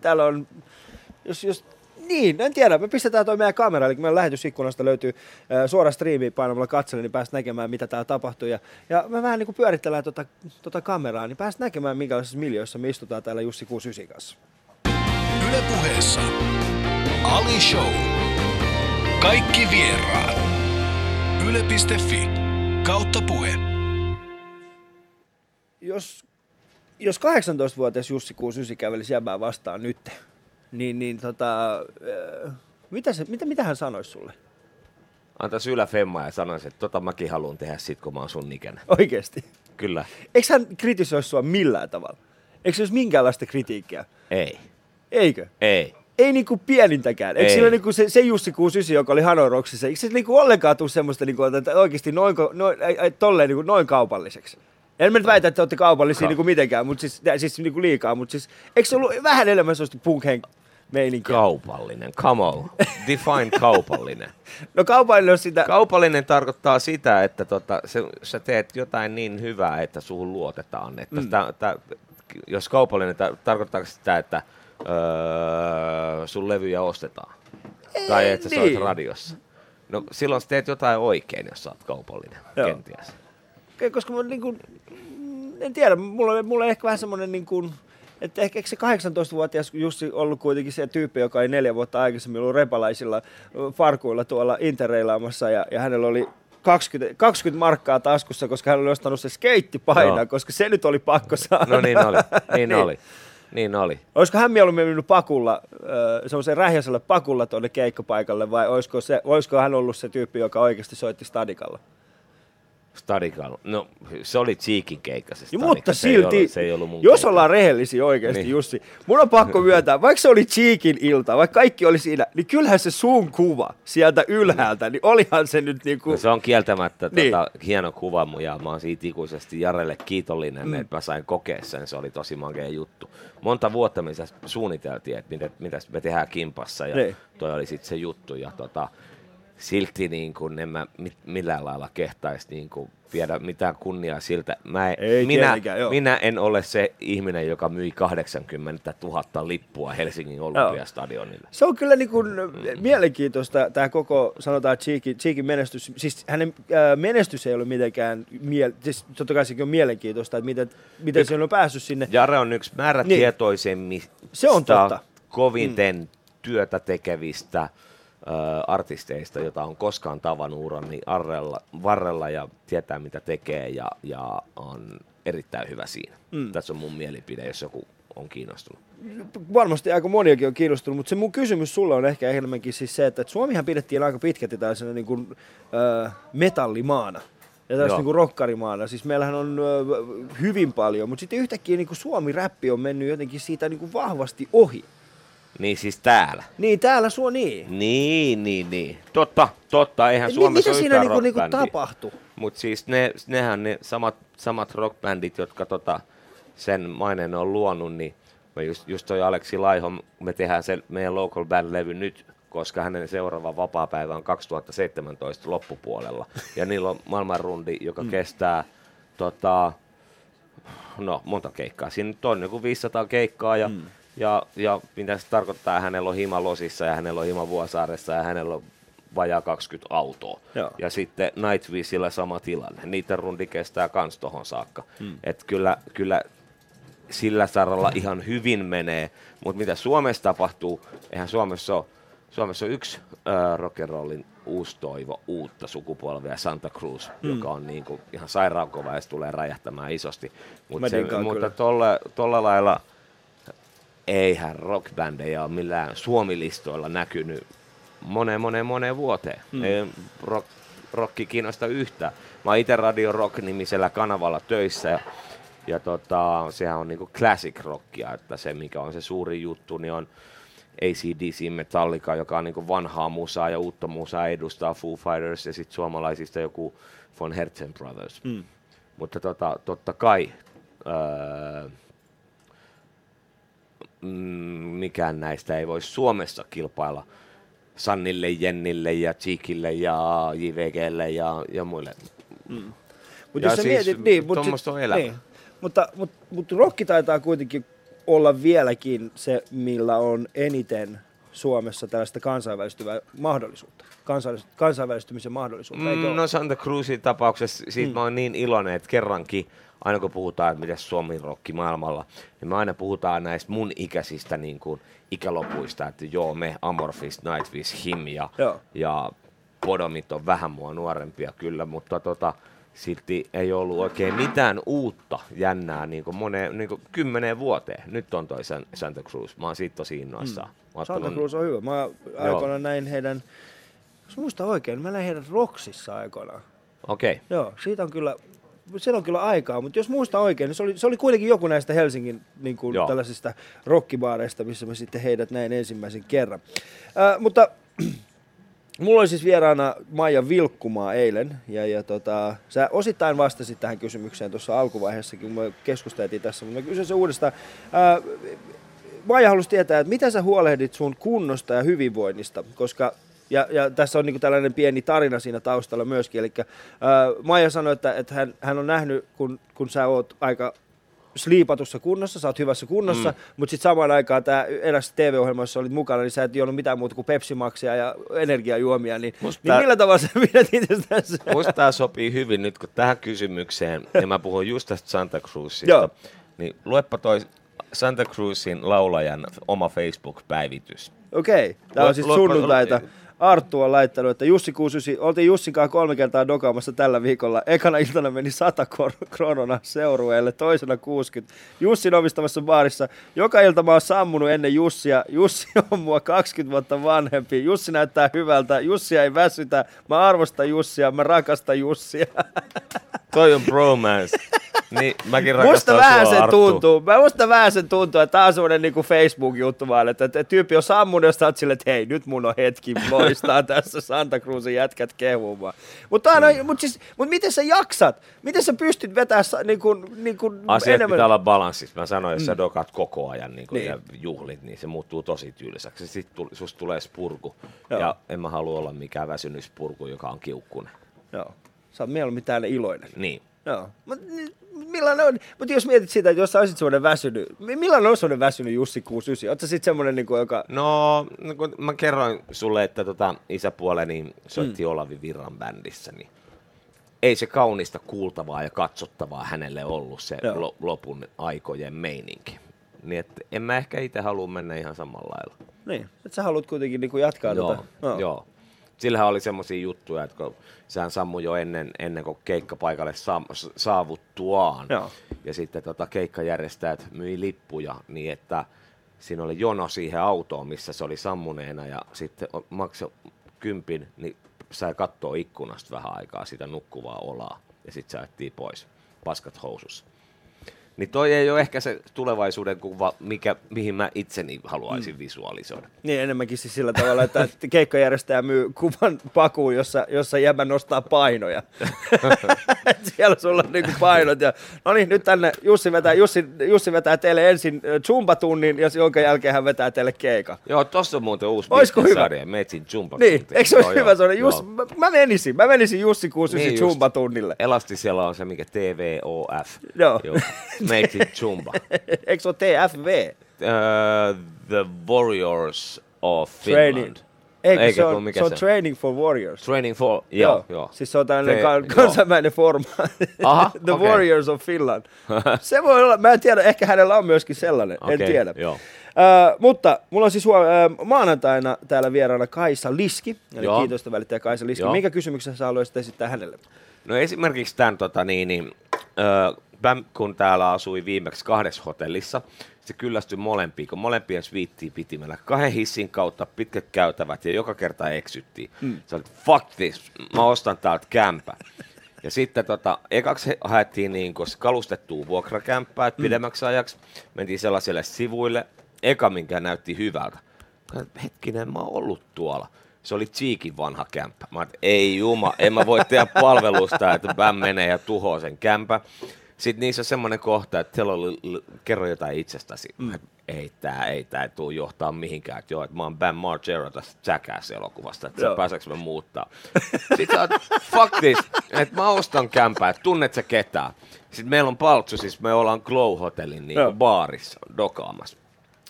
täällä on, jos, jos niin, en tiedä. Me pistetään toi meidän kamera, eli meidän lähetysikkunasta löytyy äh, suora striimi painamalla katselle, niin pääst näkemään, mitä täällä tapahtuu. Ja, ja me vähän niin kuin pyöritellään tota, tota kameraa, niin pääst näkemään, minkälaisissa miljoissa me istutaan täällä Jussi 69 kanssa. Yle puheessa Ali Show. Kaikki vieraat. Yle.fi kautta puhe. Jos, jos 18-vuotias Jussi 69 kävelisi jäbää vastaan nyt, niin, niin tota, äh, mitä, se, mitä, mitä hän sanoisi sulle? Antaisi yläfemmaa ja sanoisi, että tota mäkin haluan tehdä sit, kun mä oon sun ikäinen. Oikeasti. Kyllä. Eikö hän kritisoi sua millään tavalla? Eikö se olisi minkäänlaista kritiikkiä? Ei. Eikö? Ei. Ei niinku pienintäkään. Eikö Ei. sillä niinku se, se Jussi 69, joka oli Hanoroksissa, eikö se niinku ollenkaan tule semmoista, niinku, että oikeasti noin, noin, ai, tolleen niinku, noin kaupalliseksi? En mä nyt väitä, että te olette kaupallisia Ka- niinku mitenkään, mutta siis, siis niinku liikaa, mutta siis eikö se ollut vähän enemmän sellaista punk meininkiä? Kaupallinen. Come on. Define kaupallinen. no kaupallinen on sitä, Kaupallinen tarkoittaa sitä, että tota, se, sä teet jotain niin hyvää, että suhun luotetaan. Että mm. tää, tää, jos kaupallinen, tar- tarkoittaa sitä, että öö, sun levyjä ostetaan. tai että sä niin. soit radiossa. No silloin sä teet jotain oikein, jos sä oot kaupallinen, Joo. kenties. koska mä niinku, mm, en tiedä, mulla, mulla on ehkä vähän semmoinen niinku, että ehkä, se 18-vuotias Jussi ollut kuitenkin se tyyppi, joka ei neljä vuotta aikaisemmin ollut repalaisilla farkuilla tuolla interreilaamassa ja, ja hänellä oli 20, 20 markkaa taskussa, koska hän oli ostanut se skeittipaina, Joo. koska se nyt oli pakko saada. No niin oli, niin, Niin. oli. Niin oli. Olisiko hän mieluummin mennyt pakulla, semmoisen rähjäiselle pakulla tuonne keikkapaikalle vai olisiko, se, olisiko hän ollut se tyyppi, joka oikeasti soitti stadikalla? Stadikalla. No, se oli Cheekin keikka se Stadika. mutta se ei silti, ollut, se ei ollut mun jos keikka. ollaan rehellisiä oikeasti, niin. Niin. Jussi, mun on pakko myöntää, vaikka se oli Cheekin ilta, vaikka kaikki oli siinä, niin kyllähän se sun kuva sieltä ylhäältä, niin olihan se nyt niinku... No, se on kieltämättä Niin. niin. tota, hieno kuva mun ja mä oon siitä ikuisesti Jarelle kiitollinen, mm. että mä sain kokea sen. Se oli tosi makea juttu. Monta vuotta me suunniteltiin, että mitä, mitä me tehdään kimpassa ja Niin. toi oli sitten se juttu. Ja tota, silti niin kuin en mä millään lailla kehtaisi niin kuin viedä mitään kunniaa siltä. Mä, Ei minä, minä en ole se ihminen, joka myi 80 000 lippua Helsingin Olympiastadionille. Se on kyllä niin kuin mielenkiintoista tämä koko, sanotaan Cheekin, Cheekin menestys. Siis hänen ää, menestys ei ole mitenkään, miel, siis totta kai sekin on mielenkiintoista, että miten, miten se on päässyt sinne. Jare on yksi määrätietoisemmista, niin. se on totta. koviten mm. työtä tekevistä artisteista, jota on koskaan tavannut urani arrella, varrella ja tietää mitä tekee ja, ja on erittäin hyvä siinä. Mm. Tässä on mun mielipide, jos joku on kiinnostunut. Varmasti aika moniakin on kiinnostunut, mutta se mun kysymys sulle on ehkä enemmänkin siis se, että Suomihan pidettiin aika pitkälti tällaisena niin kuin, äh, metallimaana ja tällaista niin kuin rokkarimaana. Siis meillähän on äh, hyvin paljon, mutta sitten yhtäkkiä niin kuin Suomi-räppi on mennyt jotenkin siitä niin kuin vahvasti ohi. Niin siis täällä. Niin, täällä suo niin. Niin, niin, niin. Totta, totta. Eihän Suomessa Mitä siinä niinku, niinku tapahtui? Mutta siis ne, nehän ne samat, samat rockbändit, jotka tota, sen maineen on luonut, niin mä just, just toi Aleksi Laiho, me tehdään se meidän local band-levy nyt, koska hänen seuraava vapaa-päivä on 2017 loppupuolella. Ja niillä on maailmanrundi, joka mm. kestää tota, no, monta keikkaa. Siinä nyt on joku 500 keikkaa ja mm ja, ja mitä se tarkoittaa, hänellä on hima Losissa ja hänellä on hima Vuosaaressa ja hänellä on vajaa 20 autoa. Joo. Ja sitten Nightwishillä sama tilanne. Niiden rundi kestää kans tohon saakka. Hmm. Et kyllä, kyllä sillä saralla ihan hyvin menee, mutta mitä Suomessa tapahtuu, eihän Suomessa ole, Suomessa on yksi äh, rock'n'rollin uusi toivo, uutta sukupolvea, Santa Cruz, hmm. joka on niin kuin ihan sairaankova ja se tulee räjähtämään isosti. Mut se, mutta tuolla lailla eihän rockbändejä ole millään suomilistoilla näkynyt moneen, moneen, moneen vuoteen. Mm. Ei rock, rocki kiinnosta yhtään. Mä itse Radio Rock-nimisellä kanavalla töissä ja, ja tota, sehän on niinku classic rockia, että se mikä on se suuri juttu, niin on ACDC Metallica, joka on niinku vanhaa musaa ja uutta musaa edustaa Foo Fighters ja sitten suomalaisista joku Von Herzen Brothers. Mm. Mutta tota, totta kai öö, mikään näistä ei voi Suomessa kilpailla Sannille, Jennille ja Cheekille ja JVGlle ja, ja muille. Mm. Mut ja jos siis, mietit, niin, mut sit, on elämä. Niin. Mutta, mutta, mutta rokki taitaa kuitenkin olla vieläkin se, millä on eniten Suomessa tällaista kansainvälistyvää mahdollisuutta, kansainvälistymisen mahdollisuutta. Mm, no Santa Cruzin tapauksessa siitä mm. mä oon niin iloinen, että kerrankin aina kun puhutaan, että miten Suomi rokki maailmalla, niin me aina puhutaan näistä mun ikäisistä niin kuin, ikälopuista, että joo, me Amorphis, Nightwish, Him ja, ja Podomit on vähän mua nuorempia kyllä, mutta tota, silti ei ollut oikein mitään uutta jännää niin kuin moneen, niin kuin kymmeneen vuoteen. Nyt on toi Santa Cruz. Mä oon siitä tosi innoissaan. Mm. Santa Cruz on hyvä. Mä aikoinaan näin heidän, jos muista oikein, mä näin heidän Roksissa aikoinaan. Okei. Okay. Joo, siitä on kyllä siellä on kyllä aikaa, mutta jos muista oikein, niin se oli, se oli kuitenkin joku näistä Helsingin niin kuin, tällaisista rockibaareista, missä mä sitten heidät näin ensimmäisen kerran. Äh, mutta mulla oli siis vieraana Maija Vilkkumaa eilen, ja, ja tota, sä osittain vastasit tähän kysymykseen tuossa alkuvaiheessakin, kun me keskusteltiin tässä, mutta mä kysyn se uudestaan. Äh, Maija halusi tietää, että mitä sä huolehdit sun kunnosta ja hyvinvoinnista, koska ja, ja tässä on niin tällainen pieni tarina siinä taustalla myöskin. Eli äh, Maija sanoi, että, että hän, hän on nähnyt, kun, kun sä oot aika sliipatussa kunnossa, sä oot hyvässä kunnossa, mm. mutta sitten samaan aikaan tämä eräs TV-ohjelmassa olit mukana, niin sä et juonut mitään muuta kuin Pepsi-maksia ja energiajuomia, niin, Musta niin millä tavalla sä pidät itsestäsi? Musta tämä sopii hyvin nyt, kun tähän kysymykseen, ja mä puhun just tästä Santa Cruzista, niin luepa toi Santa Cruzin laulajan oma Facebook-päivitys. Okei, okay. tämä on siis sunnuntaita. Arttu on laittanut, että Jussi 69, oltiin Jussin kanssa kolme kertaa dokaamassa tällä viikolla. Ekana iltana meni 100 kronona seurueelle, toisena 60. Jussin omistamassa baarissa. Joka ilta mä oon sammunut ennen Jussia. Jussi on mua 20 vuotta vanhempi. Jussi näyttää hyvältä. Jussi ei väsytä. Mä arvostan Jussia. Mä rakastan Jussia. Toi on bromance. Niin, mäkin Musta vähän sua, sen Arttu. tuntuu, mä musta vähän sen tuntuu, että tää on semmonen niinku Facebook-juttu vaan, että, että tyyppi on sammunut ja sä oot silleen, että hei, nyt mun on hetki loistaa tässä Santa Cruzin jätkät kehumaan. Mutta Niin. no, mut siis, mut miten sä jaksat? Miten sä pystyt vetämään niinku, niinku Asiat enemmän? pitää olla balanssissa. Mä sanoin, jos sä dokat koko ajan niin Niin. ja juhlit, niin se muuttuu tosi tylsäksi. Sitten tuli, susta tulee spurku. Joo. Ja en mä halua olla mikään väsynyt spurku, joka on kiukkunen. Joo. Sä oot mieluummin täällä iloinen. Niin. Joo. Mut, millainen on, mutta jos mietit sitä, että jos sä olisit semmoinen väsynyt, mi- millainen on semmoinen väsynyt Jussi 69? Oletko sä sitten semmoinen, niinku, joka... No, no kun mä kerroin sulle, että tota, isäpuoleni soitti mm. Olavi Virran bändissä, niin ei se kaunista kuultavaa ja katsottavaa hänelle ollut se Joo. lo- lopun aikojen meininki. Niin että en mä ehkä itse halua mennä ihan samalla lailla. Niin, että sä haluat kuitenkin niinku jatkaa Joo, tota. joo. joo. Sillähän oli semmoisia juttuja, että kun sehän sammui jo ennen, ennen kuin keikkapaikalle sa- saavuttuaan. Joo. Ja sitten tota, keikkajärjestäjät myi lippuja niin, että siinä oli jono siihen autoon, missä se oli sammuneena ja sitten maksoi kympin, niin sai katsoa ikkunasta vähän aikaa sitä nukkuvaa olaa ja sitten säättiin pois, paskat housussa. Niin toi ei ole ehkä se tulevaisuuden kuva, mikä, mihin mä itseni haluaisin mm. visualisoida. Niin enemmänkin siis sillä tavalla, että keikkajärjestäjä myy kuvan pakuun, jossa, jossa jäbä nostaa painoja. Siellä sulla on niinku painot ja no niin, nyt tänne Jussi vetää, Jussi, Jussi vetää teille ensin zumba-tunnin ja jonka jälkeen hän vetää teille keikan. Joo, tossa on muuten uusi Oisko hyvä? sarja, Metsin. Niin, eikö se ole hyvä sellainen? Jussi, Joo. mä, mä, menisin, mä menisin Jussi 69 Niin zumba-tunnille. Elastisella on se, mikä TVOF. Joo. Metsin Jumba. Eikö se ole TFV? Uh, the Warriors of Training. Finland. Eikö Eikä se on, mikä se on? Training for Warriors. Training for... Joo, joo. Siis se on tällainen ka- joo. kansainvälinen forma. Aha, The okei. Warriors of Finland. Se voi olla, mä en tiedä, ehkä hänellä on myöskin sellainen, en Okei, tiedä. joo. Äh, mutta mulla on siis äh, maanantaina täällä vieraana Kaisa Liski, eli Joo. kiitosta välittäjä Kaisa Liski. Joo. Minkä kysymyksen sä haluaisit esittää hänelle? No esimerkiksi tämän, tota, niin, niin, ö, Bam, kun täällä asui viimeksi kahdessa hotellissa, se kyllästyi molempiin, kun molempien sviittiin piti mennä kahden hissin kautta pitkät käytävät ja joka kerta eksyttiin. Mm. Se oli, fuck this, mä ostan täältä kämpä. Ja sitten tota, ekaksi haettiin niin kalustettua vuokrakämppää, että pidemmäksi ajaksi mentiin sellaisille sivuille. Eka, minkä näytti hyvältä. Hetkinen, mä oon ollut tuolla. Se oli Cheekin vanha kämppä. Mä ajattelin, ei juma, en mä voi tehdä palvelusta, että Bam menee ja tuhoaa sen kämpä. Sitten niissä on semmoinen kohta, että a little- kerro jotain itsestäsi. Mm. Ei tää, ei tää tuu johtaa mihinkään. Että joo, että mä oon Bam Margera tästä Jackass-elokuvasta, että Joo. pääseekö mä muuttaa. Sitten sä oot, fuck this, että mä ostan kämpää, että tunnet sä ketään. Sitten meillä on paltsu, siis me ollaan Glow Hotellin niin Joo. baarissa dokaamassa.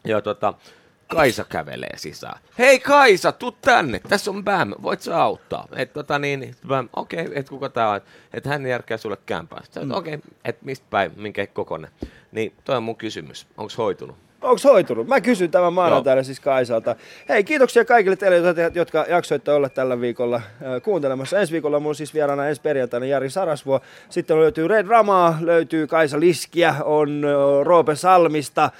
Ja tota, Kaisa kävelee sisään. Hei Kaisa, tuu tänne, tässä on Bam, voit sä auttaa? Et tota niin, Bam, okei, okay, et kuka tää on, että hän järkää sulle kämpää. Sitten mm. okei, okay, et mistä päin, minkä kokonen. Niin toi on mun kysymys, onko hoitunut? Onko hoitunut? Mä kysyn tämän maanantaina siis Kaisalta. Hei, kiitoksia kaikille teille, jotka- jotka jaksoitte olla tällä viikolla äh, kuuntelemassa. Ensi viikolla mun siis vieraana ensi perjantaina Jari Sarasvuo. Sitten löytyy Red Ramaa, löytyy Kaisa Liskiä, on äh, Roope Salmista.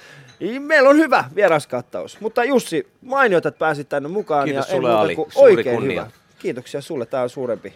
Meillä on hyvä vieraskattaus. Mutta Jussi, mainiot, että pääsit tänne mukaan. Kiitos ja sulle, Ali. Oikein kunnia. hyvä. Kiitoksia sulle, tämä on suurempi